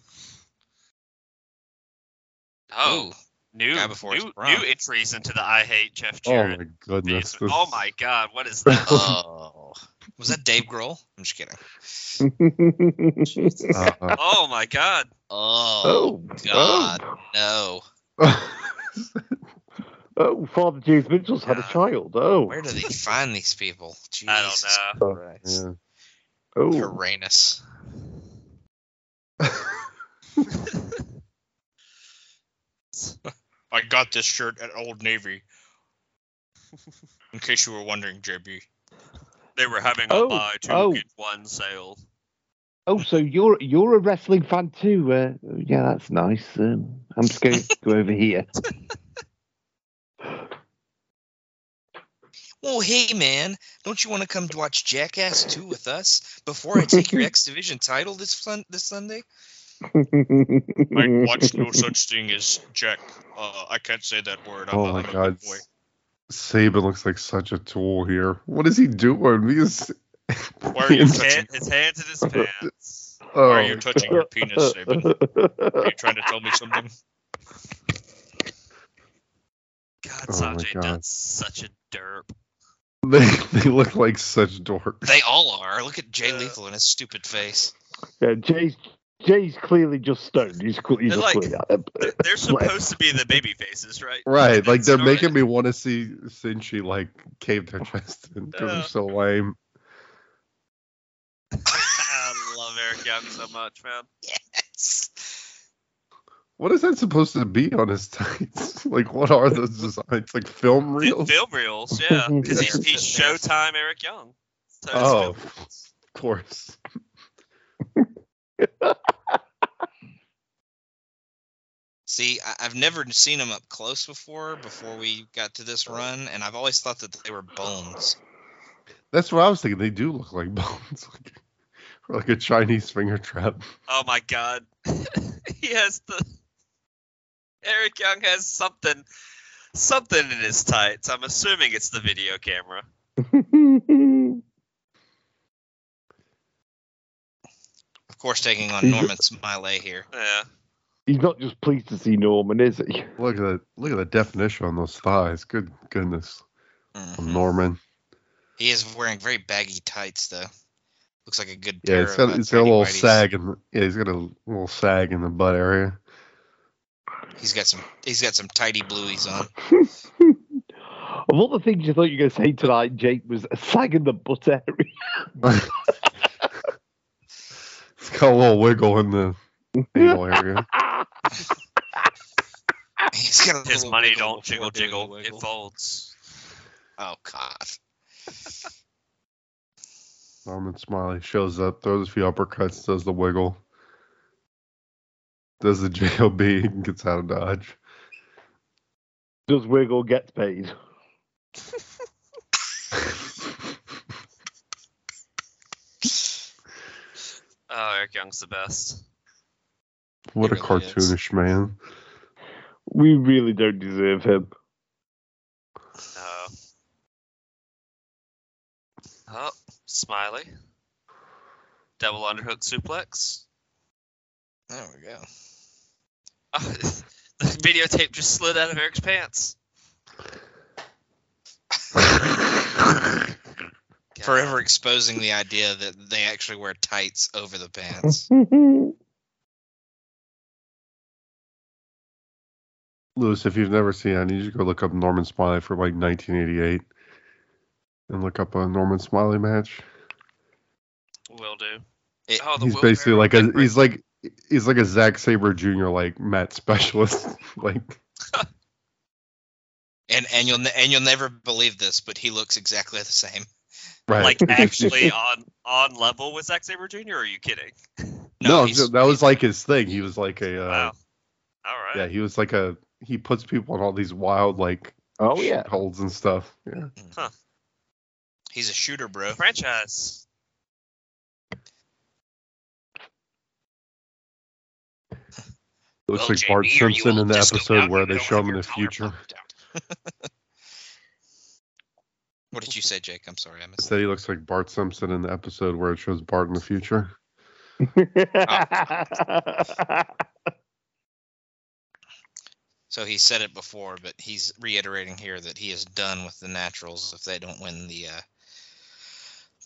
S4: Oh,
S1: Ooh,
S4: new
S1: Guy before his
S4: new, new entries into the I Hate Jeff
S2: Oh my goodness. this-
S4: Oh my God, what is [LAUGHS] that?
S1: oh, was that Dave Grohl? I'm just kidding. [LAUGHS]
S2: Uh,
S4: oh my God.
S1: Oh,
S3: oh,
S1: God,
S3: oh,
S1: no. [LAUGHS]
S3: oh, Father James Mitchell's had a child. Oh,
S1: Where do they find these people? Jesus I
S4: don't know.
S1: Christ.
S2: yeah.
S3: oh,
S1: Uranus. [LAUGHS] I got this shirt at Old Navy. In case you were wondering, JB.
S4: They were having a
S3: Oh,
S4: buy two
S3: oh.
S4: get one sale.
S3: oh. So you're you're a wrestling fan too? Uh, yeah, that's nice. Um, I'm just going to go over here. [LAUGHS]
S1: Well, hey man, don't you want to come watch Jackass 2 with us before I take your [LAUGHS] X Division title this fun- this Sunday? I [LAUGHS] watch no such thing as Jack. Uh, I can't say that word.
S2: oh my god. Sabin looks like such a tool here. What is he doing? He's [LAUGHS]
S1: Why are you
S4: His, hand, his hands in his pants.
S2: oh,
S1: Why are you touching your penis, Sabin? Are you trying to tell me something?
S4: God,
S2: Oh my
S4: Sanjay
S2: God.
S4: Dutt's such a derp. [LAUGHS]
S2: They, they look like such dorks.
S1: They all are. Look at Jay
S4: Uh,
S1: Lethal and his stupid face.
S3: yeah, Jay's Jay's clearly just stoned. He's, cl- he's
S4: They're like-
S3: clearly.
S4: They're- They're supposed to be the baby faces, right?
S2: Right, like they're
S4: So-
S2: making me want to see Senshi like cave their chest in because
S4: Yeah.
S2: they're so lame. [LAUGHS]
S4: I love Eric Young so much, man.
S1: Yes. [LAUGHS]
S2: What is that supposed to be on his [LAUGHS] tights? [LAUGHS] like, what are those [LAUGHS] designs? Like film reels?
S4: Film reels, yeah. Because he's,
S1: Yeah.
S4: he's Showtime Eric Young. So
S2: Oh, of course.
S1: See, I- I've never seen them up close before. Before we got to this run, and I've always thought that they were bones.
S2: That's what I was thinking. They do look like bones, like, or like a Chinese finger trap.
S4: Oh my god. he has the Eric Young has something something in his tights. I'm assuming it's the video camera.
S1: Of course, taking on Norman Smiley here.
S4: Yeah.
S3: he's not just pleased to see Norman, is he?
S2: Look at that! Look at the definition on those thighs. Good goodness,
S1: Mhm.
S2: Norman.
S1: He is wearing very baggy tights, though. Looks like a good
S2: Yeah,
S1: pair
S2: it's got,
S1: of
S2: it's got a little
S1: whities.
S2: sag in. The, yeah, he's got a little sag in the butt area.
S1: He's got some. He's got some tidy blueies on. [LAUGHS]
S3: Of all the things you thought you were going to say tonight, Jake was a sag in the butt area.
S2: it's [LAUGHS] [LAUGHS] got a little wiggle in the anal area.
S1: He's got a
S4: His money
S1: wiggle
S4: don't
S1: before
S4: jiggle
S1: doing
S4: jiggle. It folds.
S1: Oh God.
S2: Norman Smiley shows up, throws a few uppercuts, does the wiggle, does the JLB [LAUGHS] and gets out of dodge.
S3: Does Wiggle gets paid? [LAUGHS]
S4: Oh, Eric Young's the best.
S2: what a
S1: He really is.
S2: cartoonish man.
S3: We really don't deserve him.
S4: No. Oh, Smiley. Double underhook suplex.
S1: There we go.
S4: Oh, [LAUGHS] the videotape just slid out of Eric's pants. [LAUGHS]
S1: Forever exposing the idea that they actually wear tights over the pants. [LAUGHS]
S2: Lewis, if you've never seen it, I need you to go look up Norman Smiley for like 1988 and look up a Norman Smiley match.
S4: Will do.
S1: It-
S4: Oh, the
S2: He's
S4: Will
S2: basically
S4: Ferrell
S2: like a he's like he's like a Zack Sabre Jr. like mat specialist. [LAUGHS] like
S1: and and you'll and you'll never believe this, but he looks exactly the same.
S2: right.
S4: like [LAUGHS] actually on on level with Zack Sabre Jr. Or are you kidding? [LAUGHS]
S2: no,
S1: he's-
S2: that was like his thing. He was like a uh,
S4: Wow. All right.
S2: yeah, he was like a he puts people in all these wild like
S3: oh yeah.
S2: holds and stuff. Yeah.
S1: he's a shooter, bro.
S4: Franchise.
S2: Looks
S1: Well,
S2: like Bart
S1: JB,
S2: Simpson in the episode where they show him in the future. [LAUGHS]
S1: what did you say, Jake? I'm sorry, I missed.
S2: Say he looks like Bart Simpson in the episode where it shows Bart in the future.
S1: So he said it before, but he's reiterating here that he is done with the Naturals if they don't win the uh,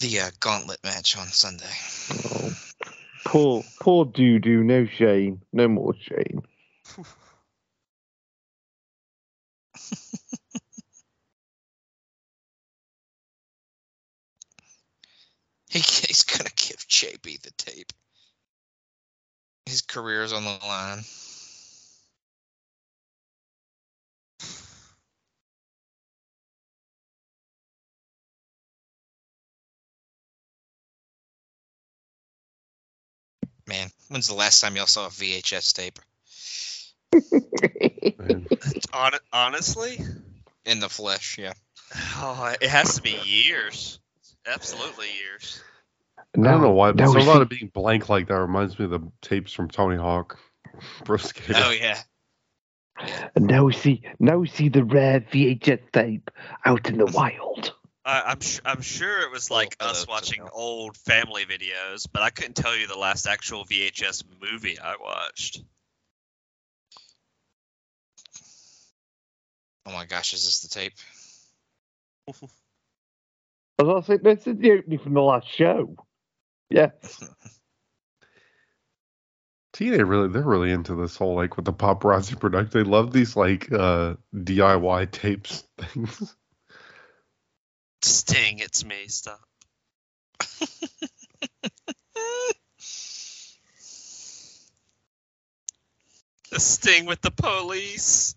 S1: the uh, gauntlet match on Sunday.
S3: Oh, poor, poor doo doo. No shame. No more shame. [LAUGHS]
S1: He's gonna give JB the tape. His career's on the line. Man, when's the last time y'all saw a VHS tape [LAUGHS]
S4: Hon- honestly,
S1: in the flesh? Yeah.
S4: oh, it has to be years. Absolutely years.
S2: I don't oh, know why, but
S3: now we
S2: something about
S3: see-
S2: it being blank like that reminds me of the tapes from Tony Hawk. [LAUGHS] Pro Skater.
S1: Oh yeah.
S3: And now we see, now we see the rare VHS tape out in the wild.
S4: I, I'm sh- I'm sure it was like
S1: Oh,
S4: us watching old family videos, but I couldn't tell you the last actual VHS movie I watched.
S1: Oh my gosh, is this the tape? [LAUGHS]
S3: As I said, this is the opening from the last show. Yeah. [LAUGHS]
S2: TNA really they're really into this whole like with the paparazzi product. They love these like uh DIY tapes [LAUGHS] things.
S4: Sting, it's me. Stop. [LAUGHS] The Sting with the police.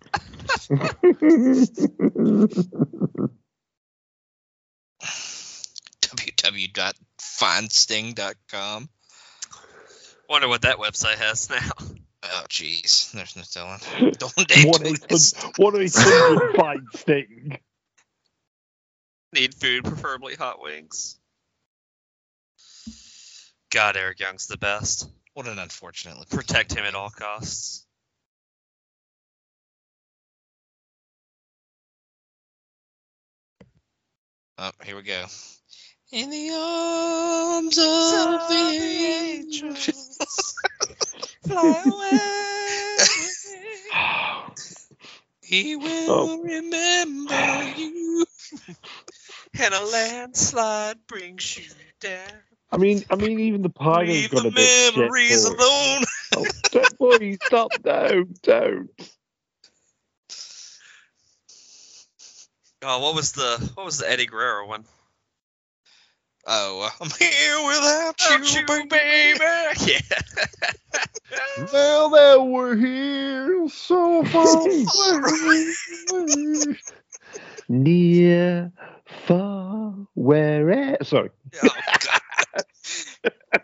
S1: www.findsting.com.
S4: Wonder what that website has now.
S1: Oh jeez, there's no telling. [LAUGHS] Don't date
S3: One eight hundred, one eight hundred find Sting.
S4: Need food, preferably hot wings. God, Eric Young's the best.
S1: What an unfortunate looking.
S4: Protect him at all costs.
S1: Oh, here we go. In the arms of the angels,
S4: fly away.
S1: he will
S3: Oh.
S1: remember you. [LAUGHS]
S4: and a landslide brings you down.
S3: I mean, I mean, even the pilot's
S1: Leave
S3: got
S1: the
S3: a bit shit
S1: memories
S3: for it.
S1: alone. [LAUGHS]
S3: Oh, don't worry, stop, don't, don't.
S4: Oh, what was the what was the Eddie Guerrero one?
S1: Oh, uh, [LAUGHS] I'm here without
S4: Without
S1: you,
S4: you,
S1: baby.
S4: Yeah.
S2: Well that we're here so far away.
S3: Near, far, where? Sorry.
S1: Oh, God. [LAUGHS]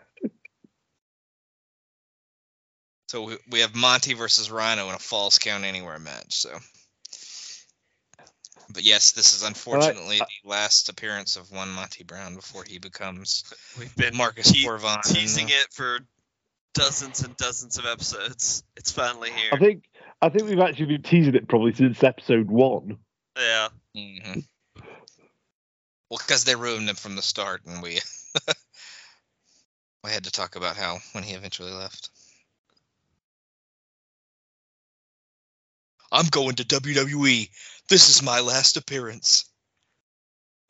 S1: so we, we have Monty versus Rhino in a Falls Count Anywhere match. So, but yes, this is unfortunately the last appearance of one Monty Brown before he becomes
S4: We've been
S1: Marcus
S4: te-
S1: Cor Von.
S4: teasing
S1: uh,
S4: it for dozens and dozens of episodes. It's finally here.
S3: I think I think we've actually been teasing it probably since episode one.
S4: yeah.
S1: Mhm. Well, because they ruined him from the start, and we [LAUGHS] we had to talk about how when he eventually left. I'm going to WWE. This is my last appearance.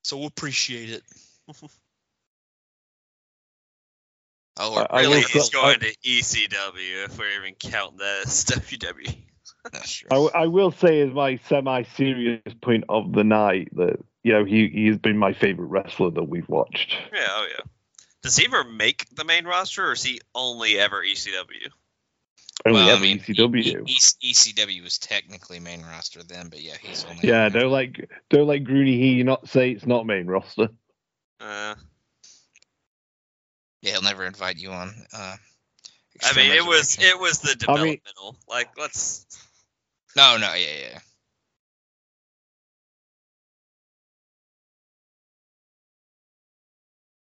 S1: So appreciate it. [LAUGHS] oh,
S3: I- I
S1: really?
S3: will
S4: He's
S3: go-
S4: going to ECW if we're even counting that as [LAUGHS] WWE.
S1: That's true.
S3: I, w- I will say, as my semi-serious point of the night, that you know he he has been my favorite wrestler that we've watched.
S4: Yeah, oh yeah. Does he ever make the main roster, or is he only ever ECW?
S3: Only
S1: Well, I mean,
S3: ECW.
S1: E- E- ECW was technically main roster then, but yeah, he's only.
S3: yeah, don't like don't like Grooney here. You not say it's not main roster.
S4: Uh,
S1: Yeah, he'll never invite you on. Uh,
S4: I mean, it was it was the
S3: I mean-
S4: developmental. like, let's.
S1: No, no, yeah, yeah.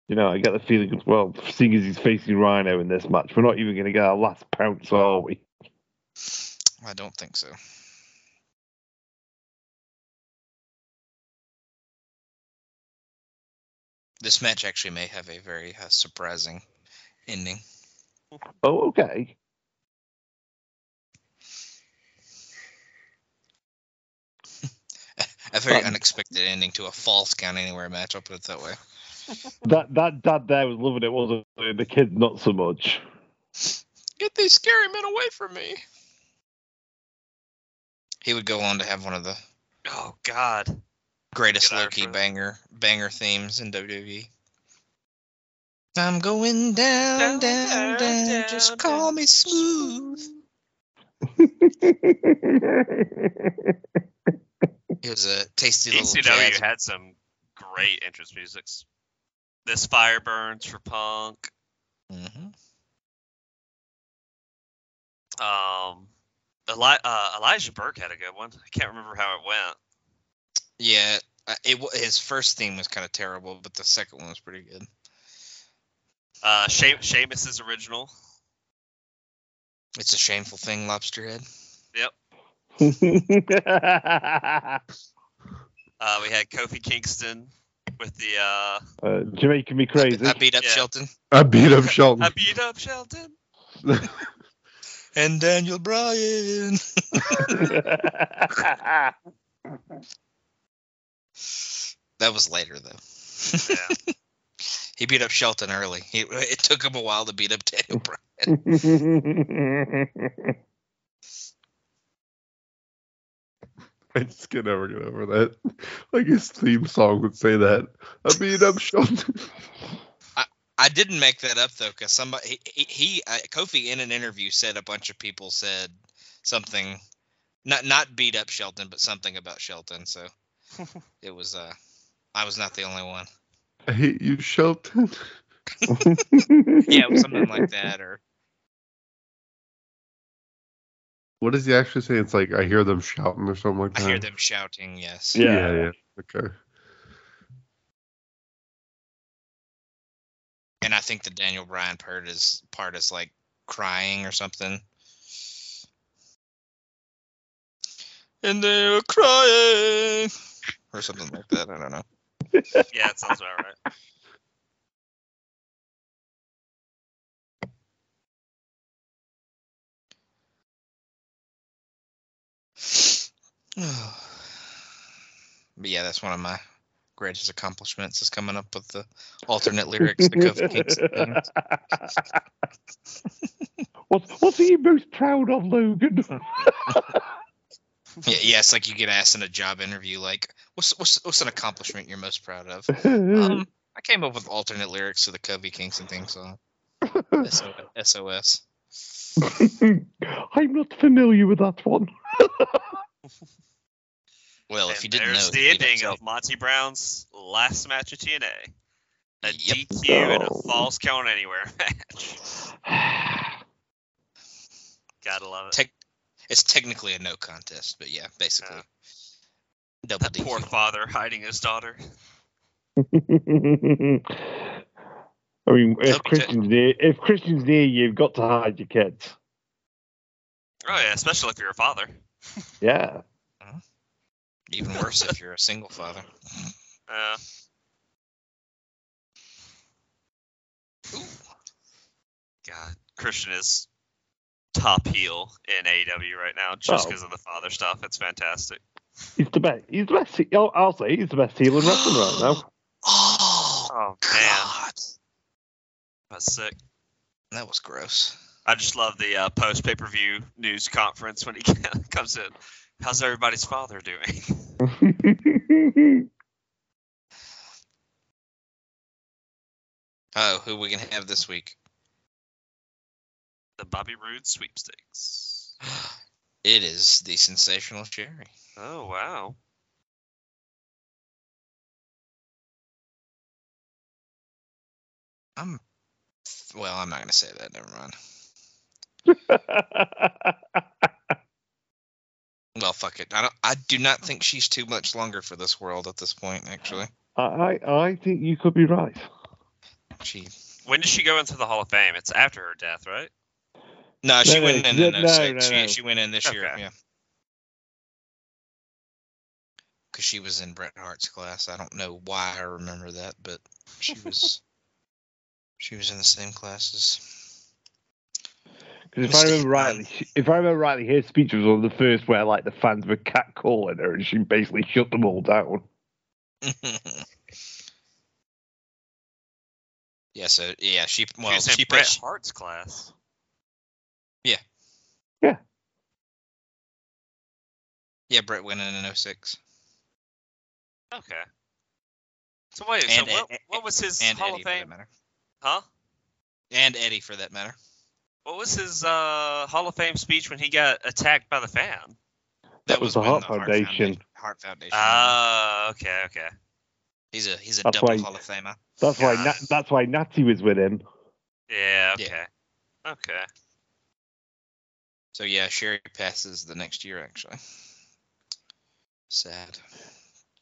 S3: You know, I get the feeling as well, seeing as he's facing Rhino in this match, we're not even going to get our last pounce, are we?
S1: I don't think so. This match actually may have a very uh, surprising ending.
S3: Oh, okay.
S1: A very
S3: Um,
S1: unexpected ending to a false count anywhere match. I'll put it that way. [LAUGHS]
S3: That that dad there was loving it, wasn't he? The kid not so much.
S1: Get these scary men away from me. He would go on to have one of the
S4: Oh God.
S1: greatest
S4: Get out
S1: Loki banger banger themes in WWE. I'm going down,
S4: Down,
S1: down, down,
S4: down, down,
S1: just call
S4: down.
S1: me smooth. [LAUGHS] [LAUGHS] It was a tasty little
S4: ECW
S1: jazz.
S4: Had some great entrance musics. This fire burns for Punk.
S1: Mhm.
S4: Um, Eli- uh, Elijah Burke had a good one. I can't remember how it went.
S1: Yeah, it his first theme was kind of terrible, but the second one was pretty good.
S4: Uh, she- Sheamus's original.
S1: It's a shameful thing, Lobsterhead.
S4: Uh, we had Kofi Kingston with the uh,
S3: uh, Jamaican me crazy.
S1: I beat up
S4: Yeah.
S1: Shelton
S2: I beat up Shelton.
S4: I beat up Shelton. [LAUGHS]
S1: and Daniel Bryan. [LAUGHS] That was later though.
S4: Yeah. [LAUGHS]
S1: he beat up Shelton early. He, it took him a while to beat up Daniel Bryan. [LAUGHS]
S2: I just can never get over that. [LAUGHS] Like his theme song would say that. I beat up Shelton.
S1: I didn't make that up though, because somebody he, he, he uh, Kofi in an interview said a bunch of people said something, not not beat up Shelton, but something about Shelton. So [LAUGHS] it was uh, I was not the only one.
S2: I hate you, Shelton.
S1: Yeah, it was something like that, or
S2: What does he actually say? It's like I hear them shouting or something like that.
S1: I hear them shouting. Yes.
S3: Yeah.
S2: Yeah, yeah. Okay.
S1: And I think the Daniel Bryan part is part is like crying or something. And they were crying or something like that. I don't know. [LAUGHS]
S4: Yeah, it sounds about right.
S1: But yeah, that's one of my greatest accomplishments is coming up with the alternate lyrics to Kingston things.
S3: what's what's he most proud of, Logan? [LAUGHS]
S1: Yeah, yeah, it's like you get asked in a job interview, like, what's what's what's an accomplishment you're most proud of? Um, I came up with alternate lyrics to the Kofi Kingston theme song. [LAUGHS] SOS. [LAUGHS]
S3: I'm not familiar with that one.
S1: Well,
S4: and
S1: if you didn't know,
S4: there's the ending of Monty Brown's last match at TNA. A
S1: Yep.
S4: DQ and a
S3: Oh.
S4: false count anywhere [LAUGHS] match. [SIGHS] Gotta love it.
S1: Tech- it's technically a no contest, but yeah, basically.
S4: Yeah.
S1: Double
S4: That poor father hiding his daughter. [LAUGHS]
S3: I mean, if
S1: Toby Ted-
S3: Christian's near, if Christian's near you, you've got to hide your kids.
S4: Oh yeah, especially if you're a father. [LAUGHS]
S3: Yeah.
S1: Even worse if you're a single father.
S4: Yeah. God, Christian is top heel in AEW right now just because oh. of the father stuff. It's fantastic.
S3: He's the best. He's the best. I'll, I'll say he's the best heel in wrestling right now. [GASPS]
S1: Oh,
S4: oh
S1: God.
S4: That's sick.
S1: That was gross.
S4: I just love the uh, post pay per view news conference when he [LAUGHS] comes in. How's everybody's father doing? [LAUGHS]
S1: Oh, who we gonna have this week?
S4: the Bobby Roode sweepstakes. [GASPS]
S1: It is the sensational Sherri.
S4: Oh wow.
S1: I'm. Well, I'm not gonna say that. Never mind. [LAUGHS] Well, fuck it. I don't. I do not think she's too much longer for this world at this point. Actually,
S3: I, I I think you could be right.
S1: she.
S4: When did she go into the Hall of Fame? It's after her death, right?
S1: No, she
S3: No,
S1: went
S3: no,
S1: in.
S3: no,
S1: in
S3: no,
S1: 06.
S3: no,
S1: she,
S3: no.
S1: she went in this year. Yeah. Because she was in Bret Hart's class. I don't know why I remember that, but she was. [LAUGHS] she was in the same classes.
S3: Because if I remember rightly, if I remember rightly, her speech was one of the first where like the fans were catcalling her, and she basically shut them all down. [LAUGHS]
S1: yeah. So yeah, she.
S4: she
S1: Well,
S4: was
S1: she.
S4: Bret
S1: she
S4: Hart's class.
S1: yeah, Yeah. Yeah, Bret went in in 06.
S4: Okay. So wait, so
S1: And-
S4: what,
S1: and-
S4: what was his
S1: and
S4: Hall
S1: Eddie
S4: of
S1: for that
S4: Fame?
S1: matter.
S4: Huh?
S1: And Eddie for that matter.
S4: What was his uh, Hall of Fame speech when he got attacked by the fan?
S3: That was the
S1: when
S3: Heart Foundation.
S1: Founda- Heart Foundation.
S4: Ah, okay, okay.
S1: he's a he's a
S3: That's
S1: double
S3: why-
S1: Hall of Famer.
S3: That's why
S4: God.
S3: Nat, that's why Natty was with him.
S4: Yeah,
S1: Yeah.
S4: okay. Okay.
S1: So yeah, Sherri passes the next year actually. Sad.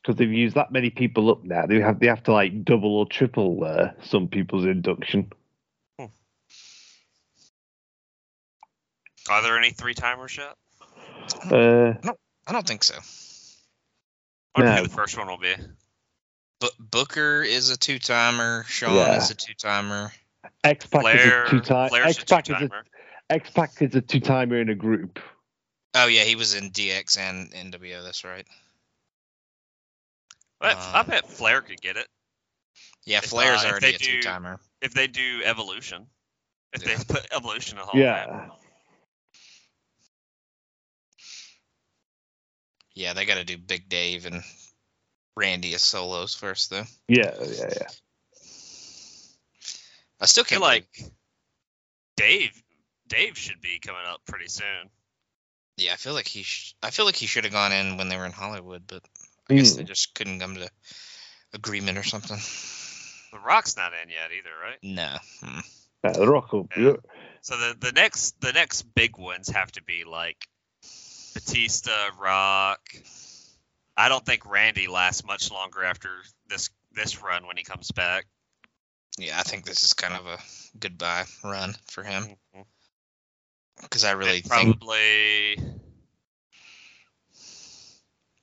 S3: Because they've used that many people up now, they have they have to like double or triple uh, some people's induction.
S4: Are there any three timers yet?
S3: Uh,
S1: I don't think so.
S4: I wonder
S3: No.
S4: who the first one will be.
S1: But Booker is a two timer. Shawn
S3: Yeah.
S1: is a two timer.
S3: X Pac is a two time.
S4: Flair's
S3: X
S4: a
S3: Pac is a
S4: two-timer.
S3: X Pac is a two timer in a group.
S1: Oh yeah, he was in DX and NWO. That's right.
S4: But I bet Flair could get it
S1: Yeah,
S4: If,
S1: Flair's
S4: uh,
S1: already a two timer.
S4: if they do Evolution. If
S1: Yeah.
S4: they put Evolution in the Hall of Fame.
S3: Yeah,
S1: Yeah, they got to do Big Dave and Randy as solos first though.
S3: yeah, yeah, yeah.
S1: I still
S4: I feel
S1: can't
S4: like
S1: believe-
S4: Dave Dave should be coming up pretty soon.
S1: Yeah, I feel like he. Sh- I feel like he should have gone in when they were in Hollywood, but I guess
S3: Hmm.
S1: they just couldn't come to agreement or something.
S4: The Rock's not in yet either, right?
S1: No. Hmm.
S3: Yeah, the Rock will.
S4: Yeah. So the the next the next big ones have to be like Batista, Rock. I don't think Randy lasts much longer after this this run when he comes back.
S1: Yeah, I think this is kind of a goodbye run for him
S4: mm-hmm.
S1: because I really
S4: And
S1: think
S4: probably.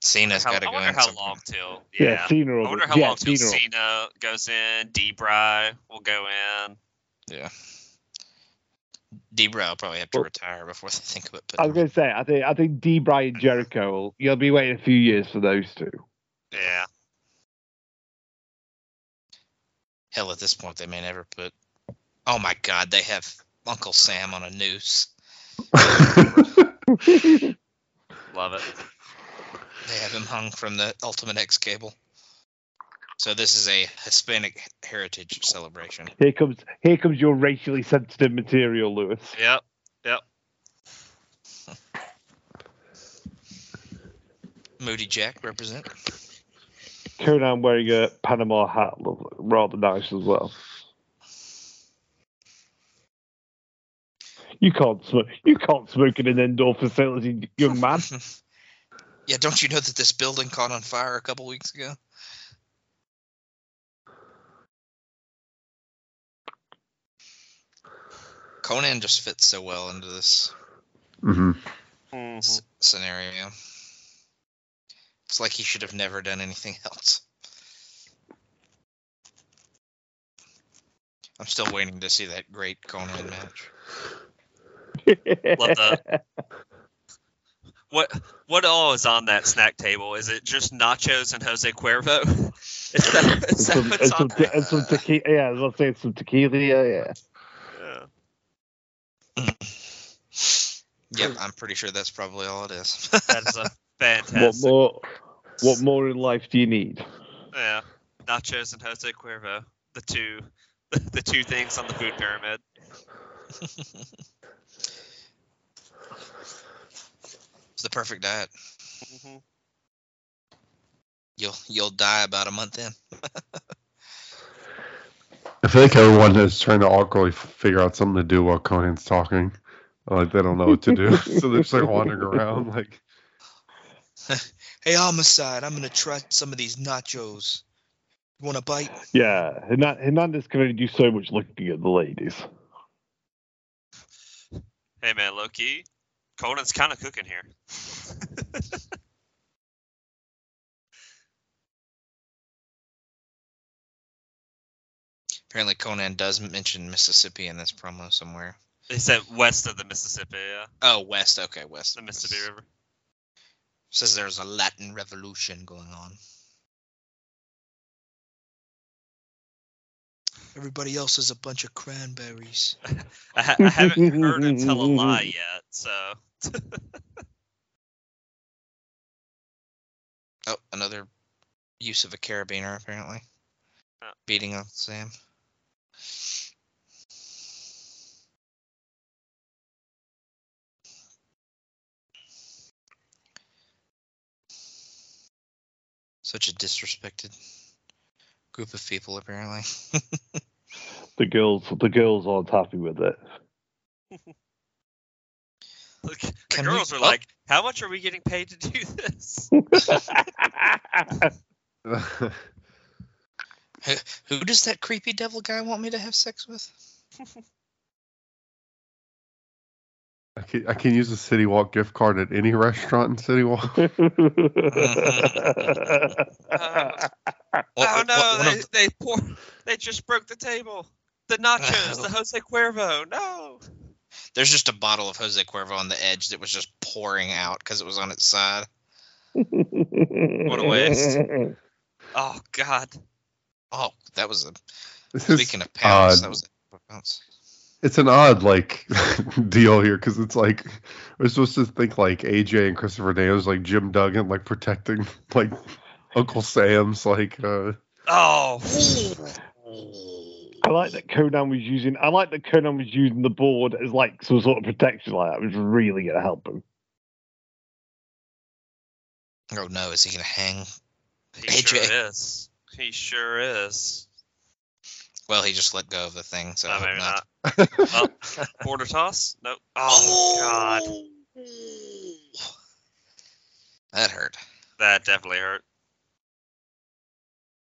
S1: Cena's
S4: how,
S1: got to go.
S4: I
S1: go
S4: wonder
S1: in.
S4: how long till.
S3: Yeah,
S4: Yeah.
S3: Cena
S4: I
S3: will.
S4: wonder how
S3: yeah,
S4: long till
S3: Cena will-
S4: Cena goes in. D-Bry will go in.
S1: Yeah. Debra will probably have to
S3: Well-
S1: retire before they think about but
S3: I was going to say, I think I think D. Brian Jericho will. You'll be waiting a few years for those two.
S4: Yeah.
S1: Hell, at this point, they may never put. Oh my God, they have Uncle Sam on a noose. [LAUGHS]
S4: Love it.
S1: They have him hung from the Ultimate X cable. So this is a Hispanic heritage celebration.
S3: Here comes here comes your racially sensitive material, Lewis.
S4: Yep. Yep.
S1: Moody Jack represent.
S3: Konnan wearing a Panama hat, rather nice as well. You can't smoke. You can't smoke in an indoor facility, young man. [LAUGHS]
S1: yeah, don't you know that this building caught on fire a couple weeks ago? Konnan just fits so well into this
S2: hmm
S4: Mhm.
S1: s- scenario. It's like he should have never done anything [LAUGHS] else. I'm still waiting to see that great Konnan match.
S4: Love that. What what all is on that snack table? Is it just nachos and Jose Cuervo? [LAUGHS] Is that, is that
S3: some,
S4: what's
S3: and
S4: on
S3: some, te-
S4: there?
S3: and some tequila. Yeah, I was gonna say some tequila. Yeah, yeah.
S4: Yeah.
S1: Yep, I'm pretty sure that's probably all it is. [LAUGHS]
S4: That is a fantastic.
S3: What more? What more in life do you need?
S4: Yeah, nachos and Jose Cuervo, the two, [LAUGHS] the two things on the food pyramid.
S1: it's the perfect diet.
S4: hmm
S1: You'll you'll die about a month in. [LAUGHS]
S2: I feel like everyone is trying to awkwardly figure out something to do while Konnan's talking. Like they don't know what to do, [LAUGHS] so they're just like wandering around. Like, [LAUGHS]
S1: Hey, homicide! I'm gonna try some of these nachos. You want a bite?
S3: Yeah, Hernan- Hernandez can only do so much looking at the ladies.
S4: Hey man, low key, Konnan's kind of cooking here. [LAUGHS]
S1: Apparently, Konnan does mention Mississippi in this promo somewhere.
S4: They said west of the Mississippi, yeah,
S1: Oh, west. Okay, west.
S4: the Mississippi River.
S1: Says there's a Latin Revolution going on. Everybody else is a bunch of cranberries. [LAUGHS]
S4: I, ha- I haven't heard him tell a lie [LAUGHS] yet, so [LAUGHS]
S1: Oh, another use of a carabiner apparently.
S4: Oh.
S1: Beating up Sam. Such a disrespected group of people apparently. [LAUGHS]
S3: The girls, the girls aren't happy with it. [LAUGHS]
S4: Look, the
S1: Can we-
S4: girls are
S1: oh.
S4: like, "How much are we getting paid to do this?" [LAUGHS]
S1: Who, who does that creepy devil guy want me to have sex with?
S2: I can, I can use a City Walk gift card at any restaurant in City Walk. [LAUGHS] [LAUGHS]
S4: oh no, they
S1: of
S4: they pour, they just broke the table. The nachos, the oh. Jose Cuervo. No.
S1: There's just a bottle of Jose Cuervo on the edge that was just pouring out because it was on its side. [LAUGHS]
S4: What a waste. Oh God.
S1: Oh, that was a.
S2: This is
S1: Speaking of pounds,
S2: odd.
S1: that was a pounds.
S2: It's an odd like [LAUGHS] deal here because it's like we're supposed to think like AJ and Christopher Daniels like Jim Duggan like protecting like Uncle Sam's like uh
S4: Oh.
S3: I like that Konnan was using. I like that Konnan was using the board as like some sort of protection. Like that was really going to help him.
S1: Oh no, is he gonna hang?
S4: He
S1: AJ.
S4: sure is. He sure is.
S1: Well, he just let go of the thing, so
S4: No, maybe
S1: not.
S4: not. Oh, [LAUGHS] border toss? Nope. Oh, God. Oh!
S1: That hurt.
S4: That definitely hurt.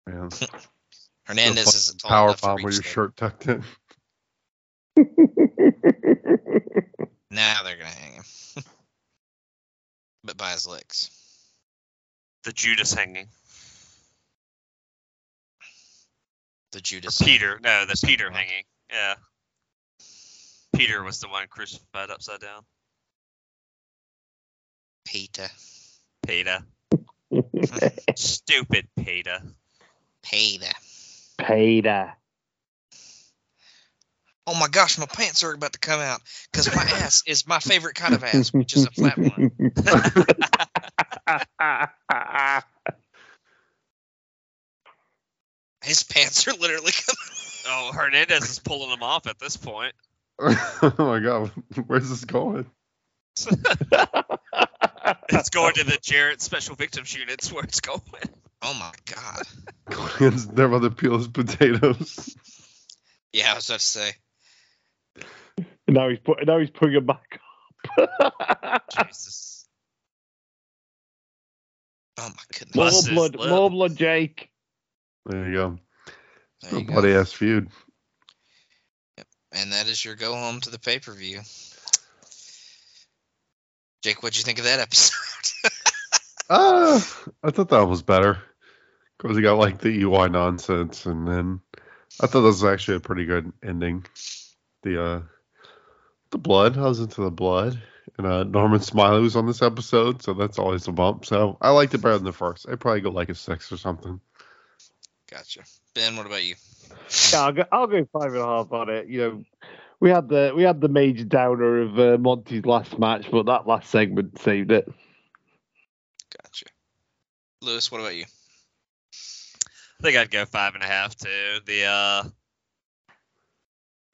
S2: man, [LAUGHS]
S1: Hernandez
S2: fucking
S1: is a tall
S2: power
S1: enough to
S2: bomb with
S1: reach
S2: your
S1: there.
S2: shirt tucked in. [LAUGHS]
S1: Now they're gonna hang him, but by his legs.
S4: The Judas hanging.
S1: The Judas.
S4: Peter. No, the Peter
S1: like-
S4: hanging. Yeah. Peter was the one crucified upside down.
S1: Peter.
S4: Peter. [LAUGHS] Stupid Peter.
S1: Peter.
S3: Peter.
S1: Oh my gosh, my pants are about to come out because my ass is my favorite kind of ass, which is a flat one. [LAUGHS] [LAUGHS] His pants are literally coming. [LAUGHS]
S4: Oh, Hernandez is pulling them off at this point. [LAUGHS]
S2: oh my god, where's this going? [LAUGHS]
S4: It's going to the Jarrett Special Victims Units where it's going.
S1: Oh my god.
S2: Konnan's never about to peel his potatoes.
S1: Yeah, I was about to say.
S3: now he's put. Now he's putting it back up.
S4: Jesus.
S1: Oh my goodness.
S3: more blood. More blood, Jake.
S2: There you go.
S1: There
S2: a bloody
S1: go.
S2: ass feud.
S1: And that is your go home to the pay per view. Jake, what'd you think of that episode?
S2: Ah, [LAUGHS] I thought that was better because he got like the EY nonsense, and then I thought this was actually a pretty good ending. The uh, the blood. I was into the blood, and uh, Norman Smiley was on this episode, so that's always a bump. So I liked it better than the first. I'd probably go like a six or something.
S1: Gotcha. Ben, what about you?
S3: Yeah, I'll go, I'll go five and a half on it. You know, we had the we had the major downer of uh, Monty's last match, but that last segment saved it.
S1: Gotcha. Lewis, what about you?
S4: I think I'd go five and a half too. The uh,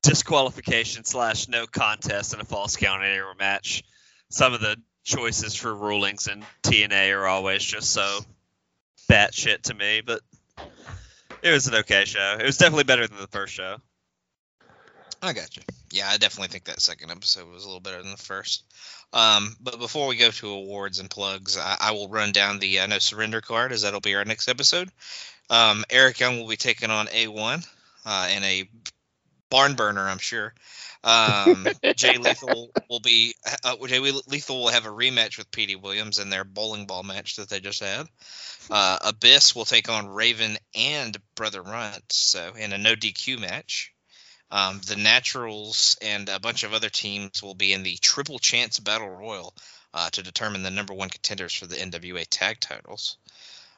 S4: disqualification slash no contest in a false count anywhere match. Some of the choices for rulings in TNA are always just so batshit to me, but it was an okay show. It was definitely better than the first show.
S1: I got you. Yeah, I definitely think that second episode was a little better than the first. Um, but before we go to awards and plugs, I, I will run down the uh, No Surrender card as that'll be our next episode. Um, Eric Young will be taking on A1 uh, in a barn burner, I'm sure. Um, Jay Lethal [LAUGHS] will be uh, Jay Lethal will have a rematch with Petey Williams in their bowling ball match that they just had. Uh, Abyss will take on Raven and Brother Runt, so in a no DQ match. Um, the Naturals and a bunch of other teams will be in the Triple Chance Battle Royal uh, to determine the number one contenders for the NWA Tag Titles.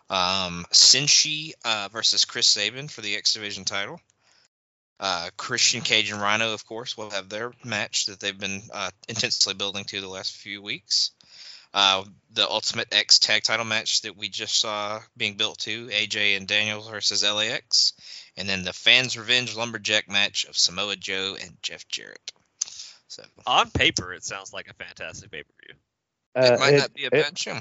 S1: Um, Senshi uh, versus Chris Sabin for the X Division title. Uh, Christian Cage and Rhino, of course, will have their match that they've been uh, intensely building to the last few weeks. Uh, the Ultimate X tag title match that we just saw being built to AJ and Daniels versus LAX, and then the Fans Revenge Lumberjack match of Samoa Joe and Jeff Jarrett. So
S4: On paper, it sounds like a fantastic pay per view.
S1: it
S3: Uh,
S1: might
S3: it,
S1: not be a
S3: it,
S1: bad show.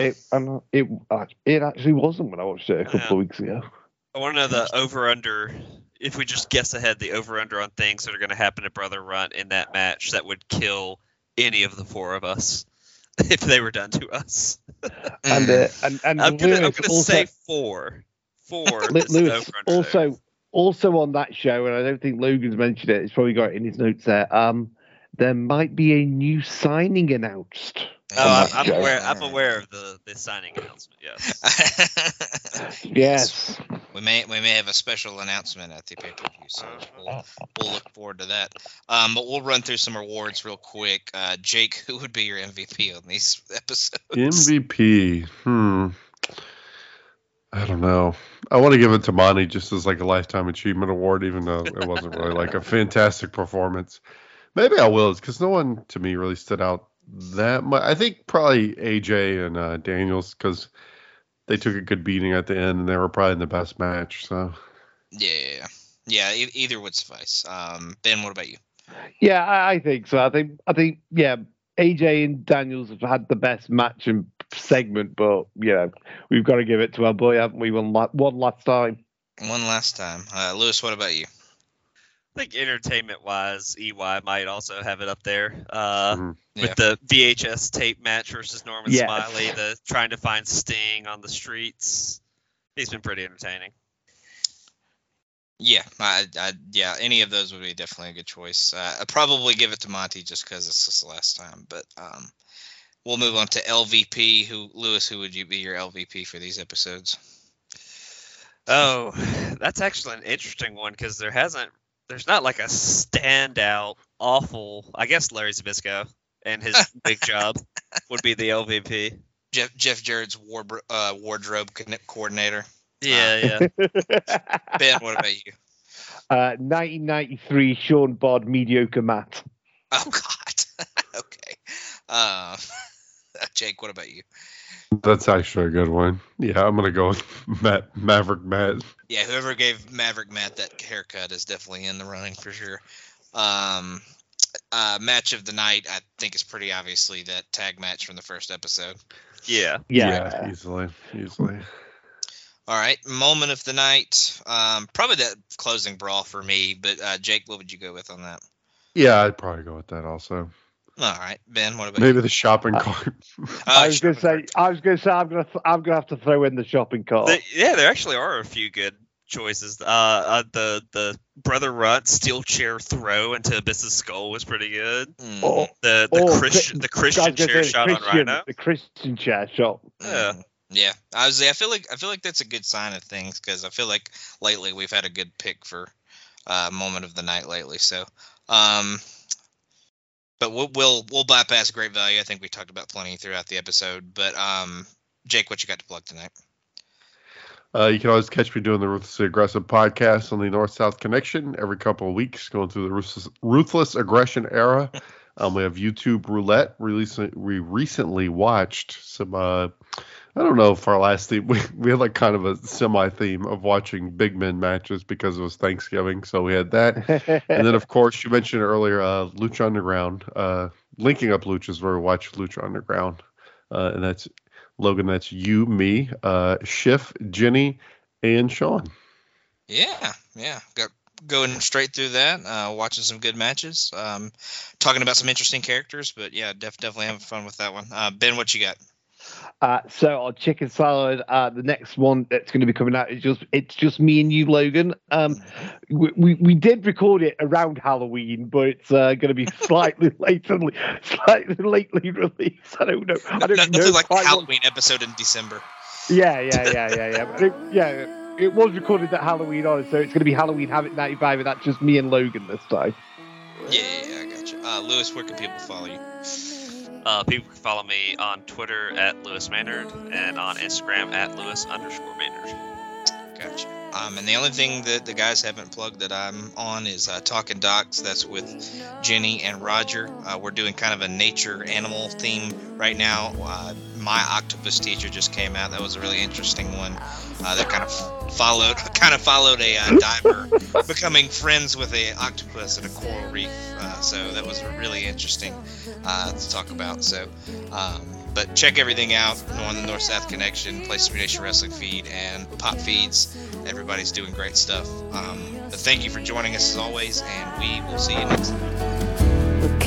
S3: it, um, it, uh, it actually wasn't when I watched it a couple
S4: Yeah.
S3: of weeks ago.
S4: I want to know the over under. If we just guess ahead, the over under on things that are going to happen to Brother Runt in that match that would kill any of the four of us [LAUGHS] if they were done to us. [LAUGHS]
S3: And uh, and and
S4: I'm gonna, I'm
S3: Lewis
S4: gonna
S3: also,
S4: say four. Four.
S3: Li- [LAUGHS]
S4: is an
S3: Lewis also also on that show, and I don't think Logan's mentioned it. He's probably got it in his notes there. Um, there might be a new signing announced.
S4: Oh, I'm, I'm aware. I'm aware of the, the signing announcement. Yes. [LAUGHS]
S3: Yes.
S1: we may we may have a special announcement at the pay per view, so we'll, we'll look forward to that. Um, but we'll run through some awards real quick. Uh, Jake, who would be your MVP on these [LAUGHS] episodes?
S2: MVP. Hmm. I don't know. I want to give it to Monty just as like a lifetime achievement award, even though it wasn't really like a [LAUGHS] fantastic performance. Maybe I will, because no one to me really stood out that much. I think probably AJ and uh, Daniels because they took a good beating at the end and they were probably in the best match. So
S1: Yeah, yeah, e- either would suffice. Um, ben, what about you?
S3: Yeah, I, I think so. I think I think yeah, AJ and Daniels have had the best match and segment, but yeah, we've got to give it to our boy, haven't we? One la- one last time.
S1: One last time, uh, Lewis. What about you?
S4: I think entertainment wise, EY might also have it up there. Uh,
S2: Mhm.
S1: Yeah.
S4: With the VHS tape match versus Norman
S3: Yes.
S4: Smiley, the trying to find Sting on the streets. He's been pretty entertaining.
S1: Yeah, I, I, yeah, any of those would be definitely a good choice. Uh, I'd probably give it to Monty just because it's just the last time. But um, we'll move on to LVP. Who, Lewis? Who would you be your LVP for these episodes?
S4: Oh, [SIGHS] that's actually an interesting one because there hasn't, there's not like a standout awful. I guess Larry Zbyszko and his [LAUGHS] big job would be the LVP.
S1: Jeff Jeff Jarrett's wardro- uh, wardrobe coordinator.
S4: Yeah, yeah. [LAUGHS]
S1: Ben, what about you?
S3: Uh, 1993 Sean Bod mediocre Matt.
S1: Oh God. [LAUGHS] okay. Uh, Jake, what about you?
S2: That's actually a good one. Yeah, I'm gonna go with [LAUGHS] Matt Maverick Matt.
S1: Yeah, whoever gave Maverick Matt that haircut is definitely in the running for sure. Um, uh, match of the night, I think, is pretty obviously that tag match from the first episode.
S4: yeah.
S3: Yeah.
S2: easily, easily.
S1: All right, moment of the night. Um, probably that closing brawl for me. But uh, Jake, what would you go with on that?
S2: Yeah, I'd probably go with that also.
S1: All right, Ben, what about
S2: Maybe
S1: you?
S2: the shopping cart.
S3: I [LAUGHS]
S1: Uh,
S3: was gonna say, I was gonna say, I'm gonna, I'm gonna have to throw in the shopping cart.
S4: The- yeah, there actually are a few good choices. Uh, uh the the brother Runt steel chair throw into Abyss's skull was pretty good.
S1: Mm,
S3: Oh,
S4: The the
S3: Oh,
S4: Christian the Christian chair
S3: say
S4: shot on
S3: Christian-
S4: Rhino.
S3: The Christian chair shot.
S4: Yeah.
S1: mm,
S5: Yeah, I was. I feel like I feel like that's a good sign of things because I feel like lately we've had a good pick for uh, moment of the night lately. So, um, but we'll we'll, we'll bypass great value. I think we talked about plenty throughout the episode. But um, Jake, what you got to plug tonight?
S2: Uh, you can always catch me doing the Ruthless Aggressive podcast on the North South Connection every couple of weeks, going through the ruthless, ruthless aggression era. [LAUGHS] Um, we have YouTube Roulette. Recently, we recently watched some. Uh, I don't know if our last theme [LAUGHS] we, we had like kind of a semi theme of watching big men matches because it was Thanksgiving, so we had that. and then of [LAUGHS] course you mentioned earlier uh, Lucha Underground, uh, linking up luchas where we watch Lucha Underground, uh, and that's Logan. That's you, me, uh, Schiff, Jenny, and Sean.
S5: Yeah, yeah, got going straight through that, uh, watching some good matches, um, talking about some interesting characters. But yeah, def- definitely having fun with that one. Uh, ben, what you got?
S3: Uh, so our chicken salad, uh, the next one that's going to be coming out is just it's just me and you, Logan. Um, we, we, we did record it around Halloween, but it's uh, going to be slightly [LAUGHS] lately, slightly lately released. I don't know. I don't
S5: Nothing
S3: know
S5: like the
S3: quite what-
S5: Halloween episode in December.
S3: Yeah, yeah, yeah, yeah, yeah. Yeah, it was recorded at Halloween on, so it's going to be Halloween Havoc 95, and that's just me and Logan this time.
S5: Yeah, yeah, yeah, I got you. Uh, Lewis, where can people follow you?
S4: Uh, people can follow me on Twitter at Lewis Maynard and on Instagram at Lewis underscore Maynard.
S5: Gotcha. Um, and the only thing that the guys haven't plugged that I'm on is uh, Talking Docs. That's with Jenny and Roger. Uh, we're doing kind of a nature animal theme right now. Uh, My Octopus Teacher just came out. That was a really interesting one. Uh, that kind of followed [LAUGHS] kind of followed a uh, diver becoming friends with a octopus at a coral reef. Uh, so that was really interesting to talk about. So. Um, but check everything out on the North South Connection, Place To Be Nation Wrestling feed, and Pop feeds. Everybody's doing great stuff. Um, but thank you for joining us as always, and we will see you next time.